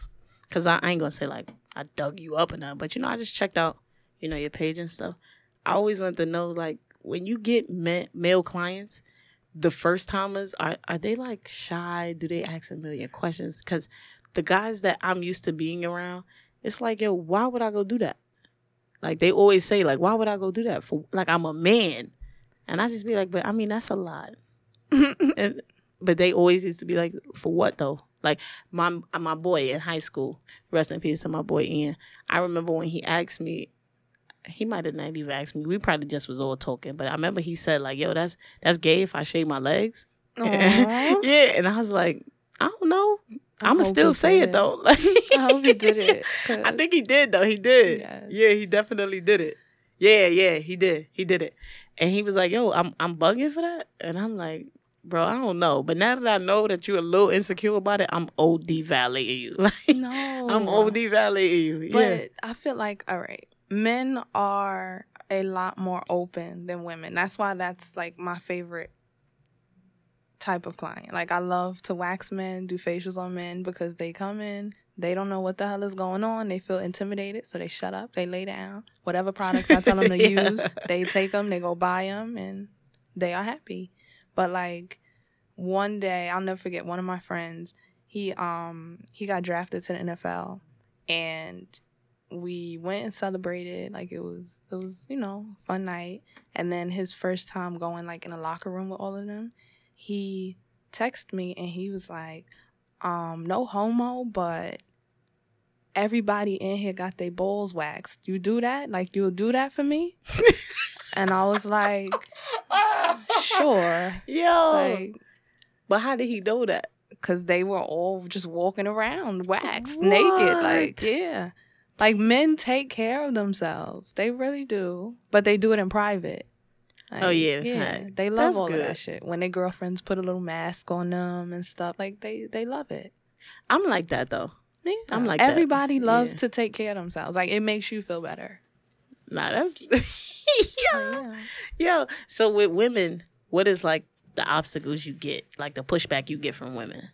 cause I, I ain't gonna say like I dug you up nothing, but you know I just checked out, you know your page and stuff. I always want to know like when you get ma- male clients, the first timers are are they like shy? Do they ask a million questions? Cause the guys that I'm used to being around, it's like yo, why would I go do that? Like they always say, like, why would I go do that for? Like I'm a man, and I just be like, but I mean that's a lot. and but they always used to be like, for what though? Like my my boy in high school, rest in peace to my boy Ian. I remember when he asked me, he might have not even asked me. We probably just was all talking, but I remember he said like, "Yo, that's that's gay if I shave my legs." Yeah, and I was like, I don't know. I I'ma still say it though. Like, I hope he did it. I think he did though. He did. Yes. Yeah, he definitely did it. Yeah, yeah, he did. He did it. And he was like, "Yo, I'm I'm bugging for that." And I'm like, "Bro, I don't know." But now that I know that you're a little insecure about it, I'm OD validating you. Like, No. I'm OD validating you. But yeah. I feel like, all right, men are a lot more open than women. That's why that's like my favorite type of client. Like I love to wax men, do facials on men because they come in, they don't know what the hell is going on. They feel intimidated, so they shut up, they lay down. Whatever products I tell them to Yeah. use, they take them, they go buy them, and they are happy. But like one day, I'll never forget one of my friends. He um he got drafted to the NFL, and we went and celebrated like it was it was you know fun night. And then his first time going like in a locker room with all of them, he texted me and he was like, um, no homo, but everybody in here got their balls waxed. You do that? Like you'll do that for me? and I was like, sure. Yo. Like, but how did he know that? cause they were all just walking around waxed naked. Like, yeah. Like men take care of themselves. They really do. But they do it in private. Like, Oh, yeah, Yeah. They love That's all of that shit. When their girlfriends put a little mask on them and stuff, like they they love it. I'm like that though. Yeah. I'm like that. everybody loves Yeah. to take care of themselves. Like it makes you feel better. Nah, that's Oh, yo, yeah. yo. So with women, what is like the obstacles you get, like the pushback you get from women?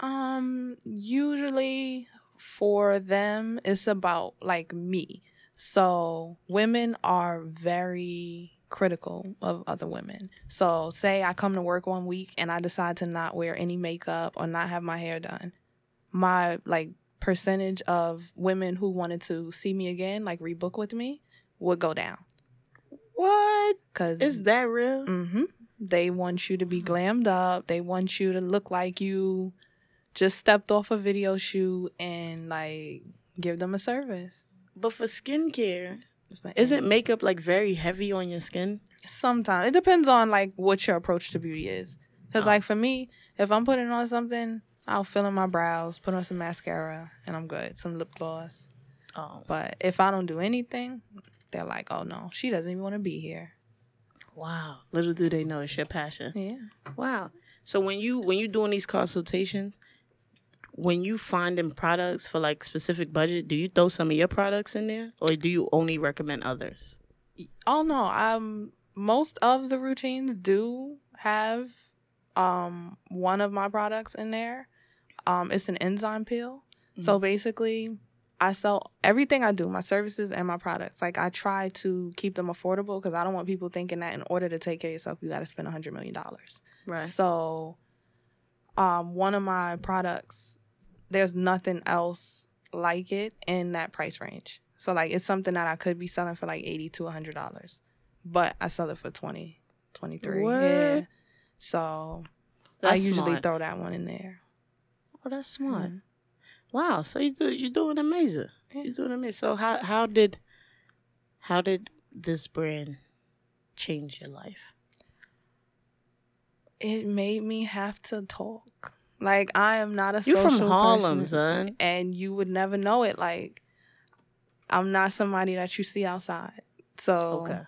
Um, usually for them, it's about like me. So women are very critical of other women. So say I come to work one week and I decide to not wear any makeup or not have my hair done. My like percentage of women who wanted to see me again, like rebook with me, would go down. What Cause is that real? hmm They want you to be glammed up. They want you to look like you just stepped off a video shoot and like give them a service. But for skincare, isn't makeup like very heavy on your skin? sometimes it depends on like what your approach to beauty is. Cause Oh. like for me, if I'm putting on something, I'll fill in my brows, put on some mascara, and I'm good. Some lip gloss. Oh, But if I don't do anything, they're like, "Oh no, she doesn't even want to be here." wow! Little do they know it's your passion. Yeah. Wow. So when you when you're doing these consultations, when you find finding products for like specific budget, do you throw some of your products in there, or do you only recommend others? Oh no, um most of the routines do have um one of my products in there. Um it's an enzyme peel. So basically I sell everything I do, my services and my products. Like I try to keep them affordable because I don't want people thinking that in order to take care of yourself you got to spend a hundred million dollars. Right. So, um, one of my products, there's nothing else like it in that price range. So like it's something that I could be selling for like eighty to hundred dollars, but I sell it for 20, 23. What? Yeah. So I usually smart. throw that one in there. Oh, that's smart. Mhm. Wow. So you do you're doing amazing. Yeah. You're doing amazing. So how how did how did this brand change your life? It made me have to talk. Like I am not a You social from Harlem, person, son. and you would never know it. Like I'm not somebody that you see outside. So Okay.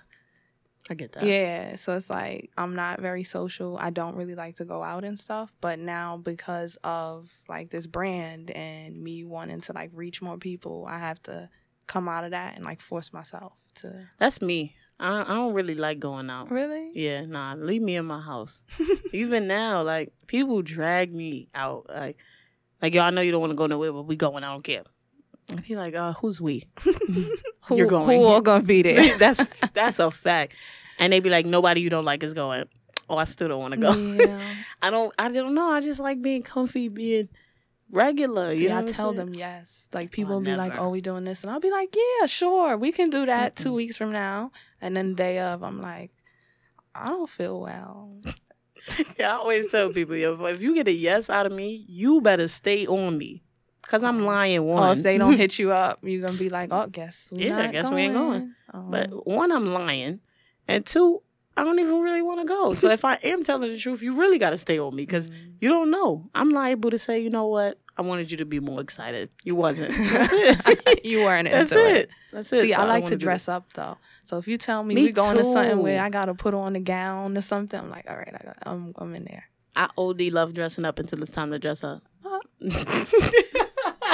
I get that. Yeah, so it's like I'm not very social. I don't really like to go out and stuff, but now because of like this brand and me wanting to like reach more people, I have to come out of that and like force myself to That's me. I, I don't really like going out. Really? Yeah, nah, leave me in my house. Even now, like people drag me out. Like, like yo, I know you don't want to go nowhere, but we going. I don't care. I be like, uh, who's we? Who, You're going. Who all gonna be there? that's that's a fact. And they be like, nobody you don't like is going. Oh, I still don't want to go. Yeah. I don't. I don't know. I just like being comfy, being regular. See, you know I tell saying? them yes. Like people will be like, "Oh, we doing this," and I'll be like, "Yeah, sure, we can do that two weeks from now." And then day of, I'm like, "I don't feel well." Yeah, I always tell people, yo, if you get a yes out of me, you better stay on me, cause I'm lying. One, Or if they don't hit you up, you're gonna be like, "Oh, guess we Yeah, not guess we ain't going." Oh. But um. one, I'm lying, and two, I don't even really want to go. So if I am telling the truth, you really got to stay on me because Mm. you don't know. I'm liable to say, you know what? I wanted you to be more excited. You wasn't. That's it. you weren't That's into it. That's it. See, So I like wanna to do dress up though. So if you tell me, Me we going to something where. I gotta put on a gown or something, I'm like, all right, I got, I'm, I'm in there. I OD love dressing up until it's time to dress up.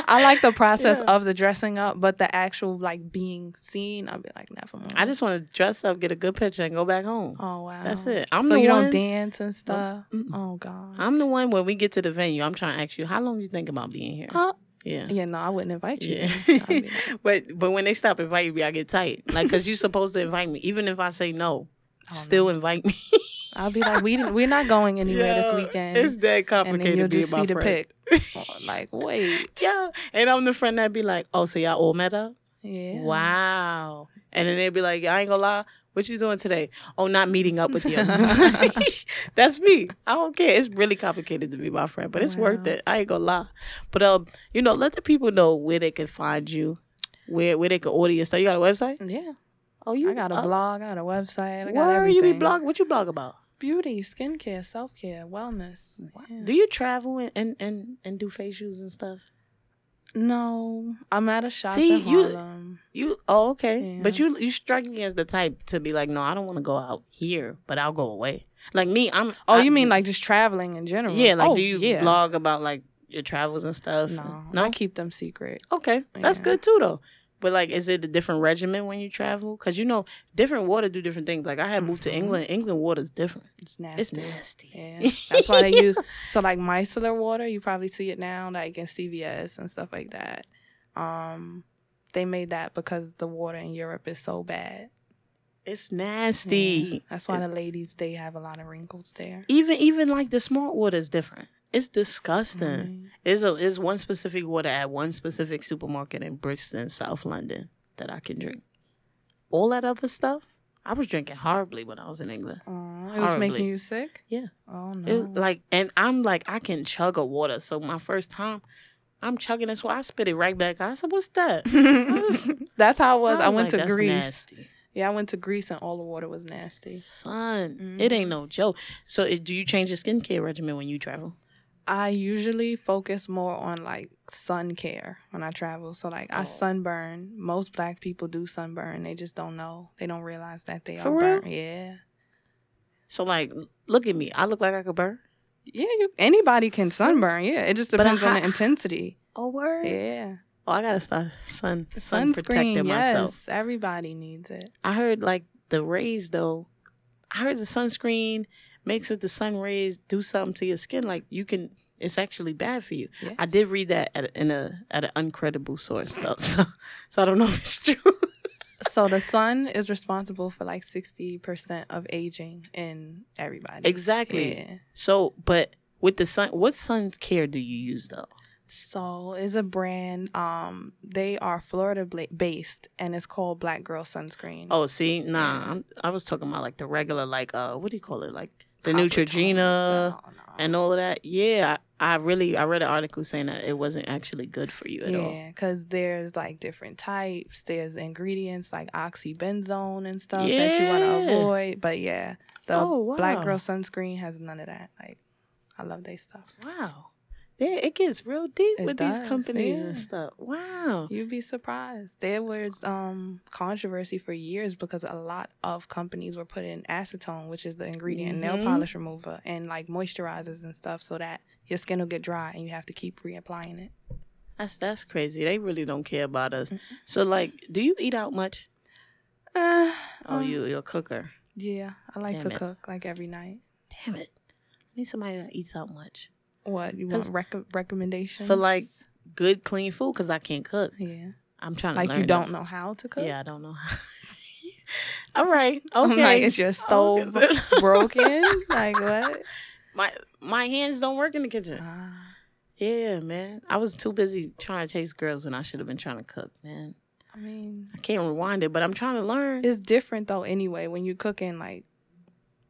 I like the process Yeah. of the dressing up, but the actual like being seen, I'll be like, never mind. I just want to dress up, get a good picture, and go back home. oh wow, That's it. I'm so the you one- don't dance and stuff. Mm-mm. Oh god. I'm the one when we get to the venue. I'm trying to ask you, how long you think about being here? Oh, Yeah. yeah, no, I wouldn't invite you. Yeah. But but when they stop inviting me, I get tight. Like, cause you're supposed to invite me, even if I say no. Oh, Still invite me. I'll be like, we we're not going anywhere this weekend. It's that and complicated then you'll just see the pic. Oh, like, wait, Yeah, and I'm the friend that be like, "Oh, so y'all all met up? yeah, Wow!" And then they'd be like, "I ain't gonna lie, what you doing today? Oh, not meeting up with you." That's me. I don't care. It's really complicated to be my friend, but it's worth it. I ain't gonna lie. But um, you know, let the people know where they can find you, where where they can order your stuff. You got a website? yeah. Oh, you I got a uh, blog, I got a website, I got Where everything. you be blog? What you blog about? Beauty, skincare, self care, wellness. Yeah. Do you travel and, and and and do facials and stuff? No, I'm at a shop See, in you- Harlem. You oh okay, but you you strike me as the type to be like, no, I don't want to go out here, but I'll go away. Like me, I'm. Oh, I- you mean like just traveling in general? yeah? Like, oh, do you yeah. blog about like your travels and stuff? No, no. I keep them secret. okay, that's good too though. But like, is it a different regimen when you travel? Because you know, different water do different things. Like I had moved to Mhm. England. England water is different. It's nasty. It's nasty. Yeah, that's why they use so like micellar water. You probably see it now, like in CVS and stuff like that. Um, they made that because the water in Europe is so bad. It's nasty. Yeah, That's why the ladies they have a lot of wrinkles there. Even even like the smart water is different. It's disgusting. Mm. Is a is one specific water at one specific supermarket in Brixton, South London, that I can drink. All that other stuff, I was drinking horribly when I was in England. Aw, it was making you sick. Yeah. Oh no. It, like, and I'm like, I can chug a water. So my first time, I'm chugging this water. I spit it right back. I said, "What's that?" was- That's how it was. I, was went like, to "That's Greece. nasty." Yeah, I went to Greece and all the water was nasty. Son, it ain't no joke. So, it, do you change your skincare regimen when you travel? I usually focus more on like sun care when I travel. So like I Oh. sunburn. Most black people do sunburn. They just don't know. They don't realize that they For are real? burnt. Yeah. So, like, look at me. I look like I could burn. Yeah, you anybody can sunburn. Yeah. It just depends on the intensity. Oh, word. Yeah. Oh, I gotta start sun sun Sunscreen, protecting myself. yes. Everybody needs it. I heard like the rays though. I heard the sunscreen makes with the sun rays do something to your skin. Like you can, it's actually bad for you. Yes. I did read that at a, in a at an uncredible source though, so so I don't know if it's true. So the sun is responsible for like sixty percent of aging in everybody. exactly. Yeah. So, but with the sun, what sun care do you use though? So is a brand. Um, they are Florida based, and it's called Black Girl Sunscreen. Oh, see, nah, I'm, I was talking about like the regular, like uh, what do you call it, like the Neutrogena no. and all of that. Yeah, I, I really I read an article saying that it wasn't actually good for you at all. Yeah, because there's like different types. There's ingredients like oxybenzone and stuff that you want to avoid. But yeah, the Oh, wow. Black Girl Sunscreen has none of that. Like, I love their stuff. Wow. Yeah, it gets real deep It with does, these companies and stuff. Wow. You'd be surprised. There was um controversy for years because a lot of companies were putting acetone, which is the ingredient in nail Mhm. polish remover, and like moisturizers and stuff, so that your skin will get dry and you have to keep reapplying it. That's that's crazy. They really don't care about us. So like, do you eat out much? Uh, Oh, um, you you're a cooker. Yeah, I like Damn to it. cook like every night. Damn it. I need somebody that eats out much. What you want rec- recommendations For like good clean food because I can't cook. yeah, I'm trying to like you don't know how to cook. Yeah, I don't know how. All right. Okay. like, is your stove Okay. broken? like what? my my hands don't work in the kitchen. Ah, Yeah, man. I was too busy trying to chase girls when I should have been trying to cook, man. I mean, I can't rewind it, but I'm trying to learn. it's different though. Anyway, when you're cooking like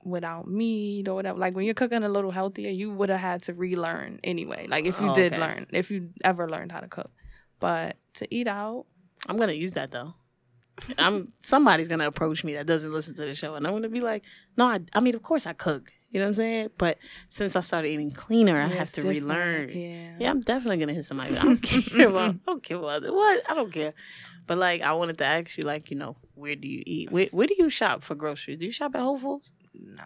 without meat or whatever, like when you're cooking a little healthier, you would have had to relearn anyway. Like if you Oh, did okay. learn, if you ever learned how to cook, but to eat out, I'm gonna use that though. I'm somebody's gonna approach me that doesn't listen to the show, and I'm gonna be like, no, I, I mean, of course I cook. You know what I'm saying? But since I started eating cleaner, I have to different. relearn. Yeah. Yeah, I'm definitely gonna hit somebody. I don't care about. I don't care about what. I don't care. But like, I wanted to ask you, like, you know, where do you eat? Where, where do you shop for groceries? Do you shop at Whole Foods? No,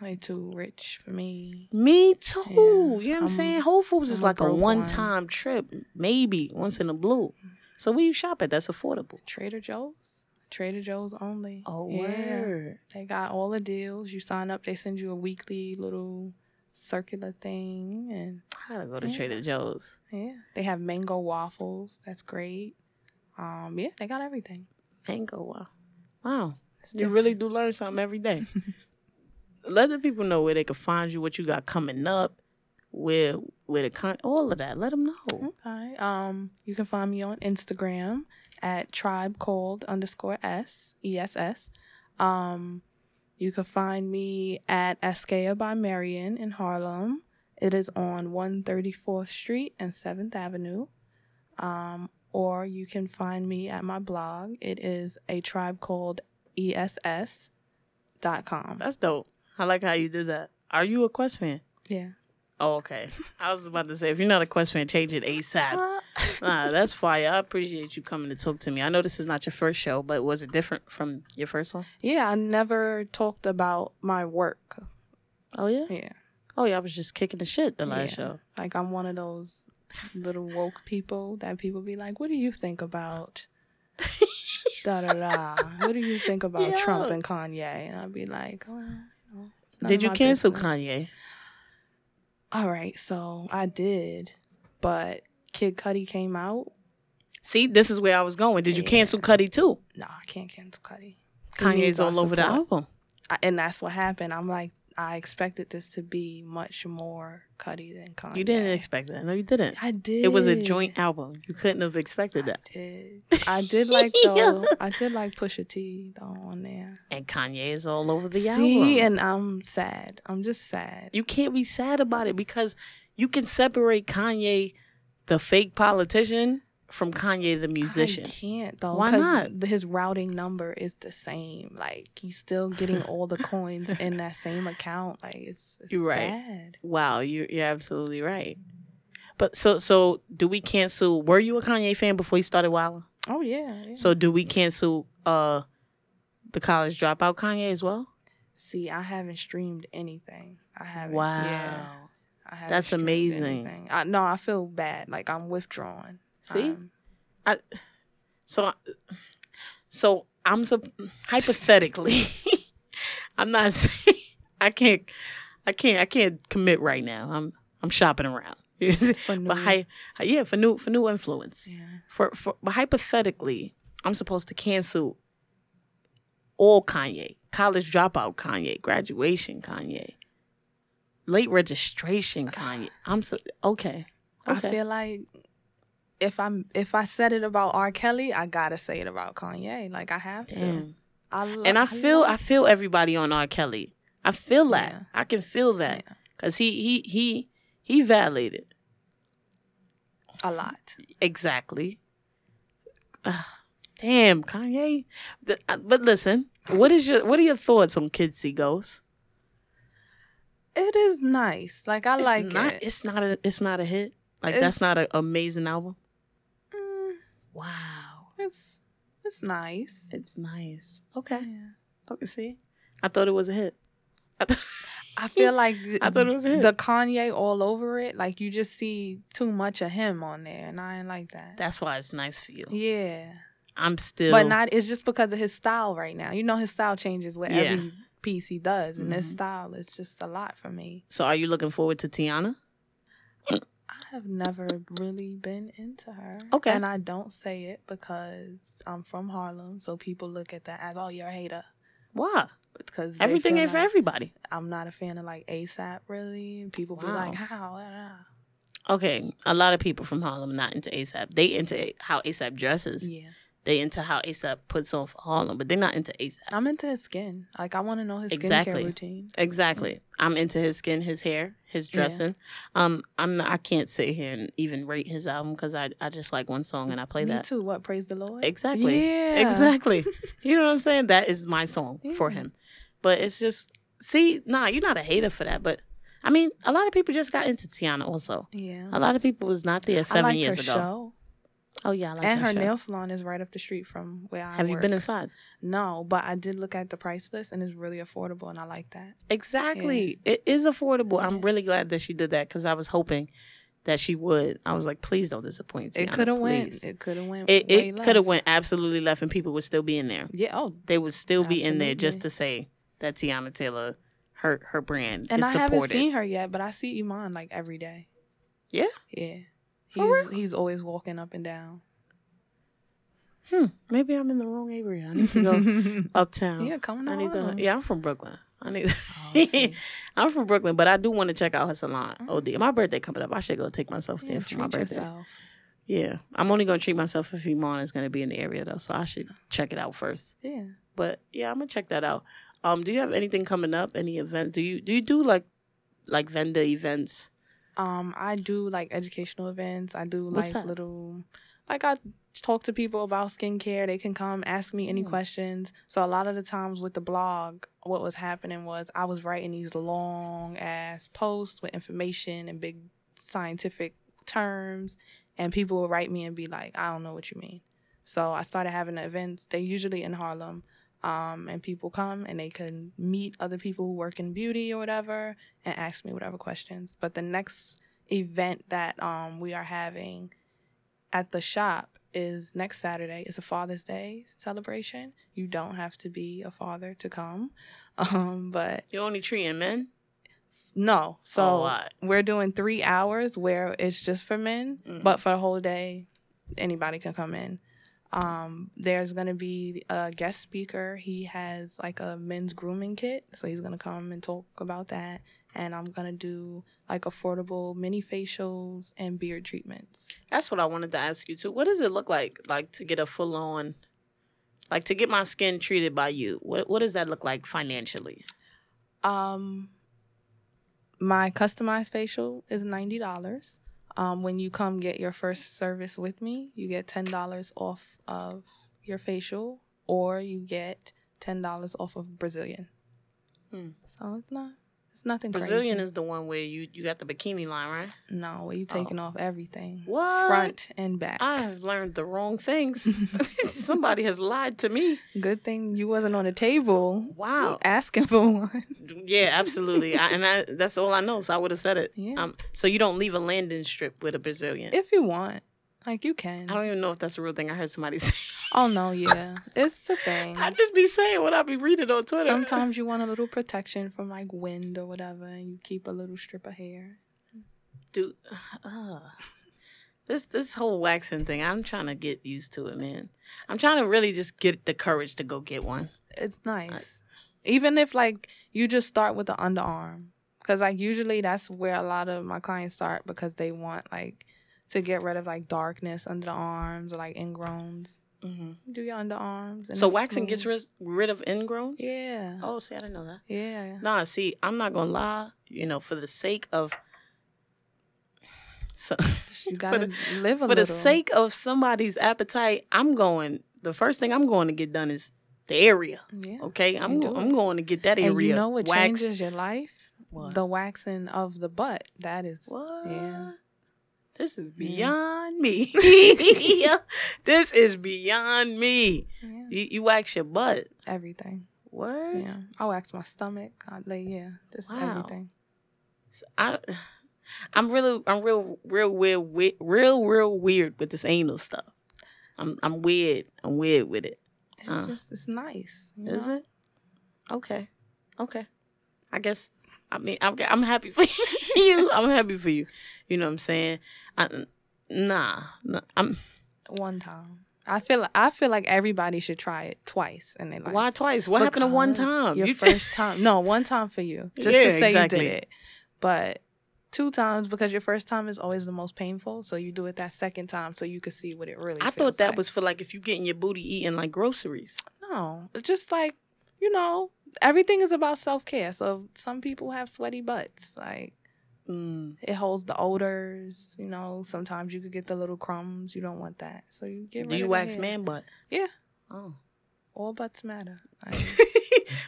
way too rich for me. Me too. Yeah, you know what I'm, saying? Whole Foods is I'm a like a one. one time trip, maybe once in a blue. So where you shop at? That's affordable. Trader Joe's. Trader Joe's only. Oh, Yeah. word. They got all the deals. You sign up, they send you a weekly little circular thing, and I gotta go to Yeah. Trader Joe's. yeah, they have mango waffles. That's great. Um, yeah, they got everything. Mango, wow. Wow. It's You different. really do learn something every day. Let the people know where they can find you, what you got coming up, where where the con all of that. Let them know. Okay. Um, you can find me on Instagram at tribe called underscore s e s s. Um, you can find me at Askea by Marion in Harlem. It is on 134th Street and 7th Avenue. Um, or you can find me at my blog. It is a tribe called ess dot com. That's dope. I like how you did that. Are you a Quest fan? Yeah. Oh, okay. I was about to say, if you're not a Quest fan, change it ASAP. Uh, nah, that's fire. I appreciate you coming to talk to me. I know this is not your first show, but was it different from your first one? yeah, I never talked about my work. Oh yeah. Yeah. Oh yeah. I was just kicking the shit the last Yeah. show. Like I'm one of those little woke people that people be like, "What do you think about?" da da da. What do you think about Trump and Kanye? And I'd be like, "Well, you know, Did you cancel business." Kanye? All right, so I did, but Kid Cudi came out. See, this is where I was going. Did you cancel Cudi too? No, I can't cancel Cudi. Kanye's all over the album. I, and that's what happened. I'm like, I expected this to be much more Cudi than Kanye. You didn't expect that. No, you didn't. I did. It was a joint album. You couldn't have expected that. did. I did like though. I did like Pusha T though on there. And Kanye is all over the See, album. See, and I'm sad. I'm just sad. you can't be sad about it because you can separate Kanye, the fake politician, from Kanye, the musician. I can't though. Why not? His routing number is the same. Like he's still getting all the coins in that same account. Like it's, it's You're right. bad. Wow, you're you're absolutely right. But so so do we cancel? Were you a Kanye fan before you started Wildin'? Oh yeah. yeah. So do we cancel uh the college dropout Kanye as well? See, I haven't streamed anything. I haven't. Wow. Yeah. I haven't That's amazing. I, no, I feel bad. Like I'm withdrawn. See? Um, So so I'm so hypothetically I'm not saying I can't I can't I can't commit right now. I'm I'm shopping around. for new, but hy- yeah, for new for new influence. yeah. For for but hypothetically, I'm supposed to cancel all Kanye, college dropout Kanye, graduation Kanye, late registration Kanye. I'm so okay. I Okay. feel like if I'm if I said it about R. Kelly, I gotta say it about Kanye. Like I have to. Damn. I lo- And I feel I feel everybody on R. Kelly. I feel that. Yeah. I can feel that Yeah. because he he he he violated a lot. exactly. Ah, damn, Kanye. The- uh, But listen, what is your what are your thoughts on Kids See Ghosts? It is nice. Like I It's like not, it. It's not a. It's not a hit. Like It's- that's not an amazing album. Wow, it's it's nice. it's nice. Okay, Yeah. okay. See, I thought it was a hit. I th- I feel like th- I thought it was a hit. the Kanye all over it. Like you just see too much of him on there, and I ain't like that. that's why it's nice for you. yeah, I'm still, but not. It's just because of his style right now. You know, his style changes with Yeah. every piece he does, and this Mhm. style is just a lot for me. So, are you looking forward to Teyana? I have never really been into her. Okay. and I don't say it because I'm from Harlem, so people look at that as, "Oh, you're a hater." Why? Because Everything ain't for everybody. I'm not a fan of like ASAP really. People be like, "How?" Okay, a lot of people from Harlem not into ASAP. They into how ASAP dresses. Yeah. They into how ASAP puts for Harlem, but they're not into ASAP. I'm into his skin. Like I want to know his Exactly. skincare routine. Exactly. I'm into his skin, his hair, his Yeah. dressing. Um, I'm not, I can't sit here and even rate his album because I I just like one song and I play Me that. too. What praise the Lord? Exactly. Yeah. Exactly. you know what I'm saying? That is my song for him. But it's just see, nah, you're not a hater for that. But I mean, a lot of people just got into Teyana also. Yeah. A lot of people was not there seven years ago. show. Oh yeah, I like and her show. nail salon is right up the street from where I Have you been inside? No, but I did look at the price list and it's really affordable and I like that. Exactly. It is affordable. I'm really glad that she did that because I was hoping that she would. I was like, please don't disappoint. it Teyana, could have went. It could have went. It, it could have went absolutely left, and people would still be in there. Yeah. Oh, They would still be in there just to say that Teyana Taylor, her her brand and I supported. haven't seen her yet, but I see Iman like every day. Yeah? Yeah. For He's, real? he's always walking up and down. Hmm. Maybe I'm in the wrong area. I need to go uptown. yeah, come on. I need to. Yeah, I'm from Brooklyn. I need. Oh. I'm from Brooklyn, but I do want to check out her salon. Oh, OD. My birthday coming up. I should go take myself Yeah, there for my birthday. yourself. Yeah, I'm only gonna treat myself if Iman is gonna be in the area though, so I should check it out first. Yeah. But yeah, I'm gonna check that out. Um, do you have anything coming up? Any event? Do you do you do like like vendor events? Um, I do like educational events. I do What's like that? little, like I talk to people about skincare. They can come ask me any Mm. questions. So a lot of the times with the blog, what was happening was I was writing these long ass posts with information and big scientific terms, and people would write me and be like, I don't know what you mean. So I started having the events. They usually in Harlem. Um, and people come and they can meet other people who work in beauty or whatever and ask me whatever questions. But the next event that um, we are having at the shop is next Saturday. It's a Father's Day celebration. You don't have to be a father to come. Um, but You only treating men? no, so we're doing three hours where it's just for men, Mhm. but for the whole day, anybody can come in. Um, there's gonna be a guest speaker. He has like a men's grooming kit, so he's gonna come and talk about that. And I'm gonna do like affordable mini facials and beard treatments. That's what I wanted to ask you too. What does it look like, like to get a full on, like to get my skin treated by you? What What does that look like financially? Um, my customized facial is ninety dollars. Um, when you come get your first service with me, you get ten dollars off of your facial, or you get ten dollars off of Brazilian. Hmm. So it's not, it's nothing. Brazilian crazy. is the one where you you got the bikini line, right? no, where you taking off everything, What? front and back. I have learned the wrong things. Somebody has lied to me. Good thing you wasn't on the table Wow. asking for one. Yeah, absolutely. I, and I, that's all I know. So I would have said it. Yeah. Um, so you don't leave a landing strip with a Brazilian. if you want, like you can. I don't even know if that's a real thing. I heard somebody say. Oh no, yeah, it's the thing. I just be saying what I be reading on Twitter. Sometimes you want a little protection from like wind or whatever, and you keep a little strip of hair. dude, uh, this this whole waxing thing, I'm trying to get used to it, man. I'm trying to really just get the courage to go get one. It's nice, even if like you just start with the underarm, because like usually that's where a lot of my clients start because they want like to get rid of like darkness under the arms or like ingrowns. hmm Do your underarms. and So waxing gets smooth. rid, rid of ingrowns. Yeah. Oh, see, I didn't know that. Yeah. Nah, see, I'm not gonna lie. You know, for the sake of so You gotta the- live a for the sake of somebody's appetite, I'm going. The first thing I'm going to get done is the area. Yeah. Okay, I'm go- I'm going to get that area. And you know what waxed. changes your life? What? The waxing of the butt. That is What? yeah. This is Yeah. beyond me. this is beyond me. yeah. You, you wax your butt. Everything. What? Yeah. I wax my stomach. I lay yeah. Just Wow. everything. So I, I'm really, I'm real, real weird, we- real, real weird with this anal stuff. I'm, I'm weird. I'm weird with it. It's Uh. just it's nice. Is know? it? Okay. Okay. I guess. I mean, I'm, I'm happy for you. I'm happy for you. You know what I'm saying? I, nah, nah. I'm. One time. I feel I feel like everybody should try it twice and then like why twice? What happened to one time? Your You- first time. No, one time for you. Just Yeah, to say exactly. you did it. But two times because your first time is always the most painful. So you do it that second time so you can see what it really I thought that like. was for like if you getting your booty eating like groceries. No. Just like, you know, everything is about self care. So some people have sweaty butts. Like Mm. it holds the odors, you know. Sometimes you could get the little crumbs. You don't want that. So you get rid Do you wax man butt? Yeah. Oh. All butts matter.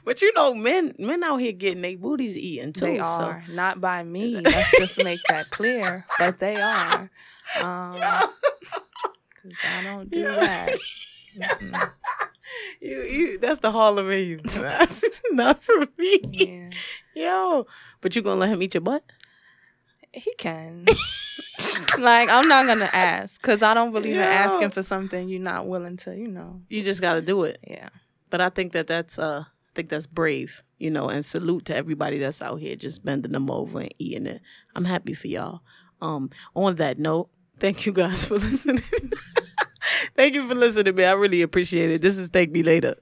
But you know, men men out here getting their booties eaten too. They so- are not by me. Let's just make that clear. But they are. Um, I don't do Yeah. that. You, you, that's the Harlem in you. That's not for me. Yeah, Yo, but you gonna let him eat your butt? he can. like I'm not gonna ask because I don't believe in asking for something you're not willing to. You know. You just gotta do it. Yeah. But I think that that's uh, I think that's brave, you know, and salute to everybody that's out here just bending them over and eating it. I'm happy for y'all. Um, on that note, thank you guys for listening. Thank you for listening, to me. I really appreciate it. This is Thank Me Later.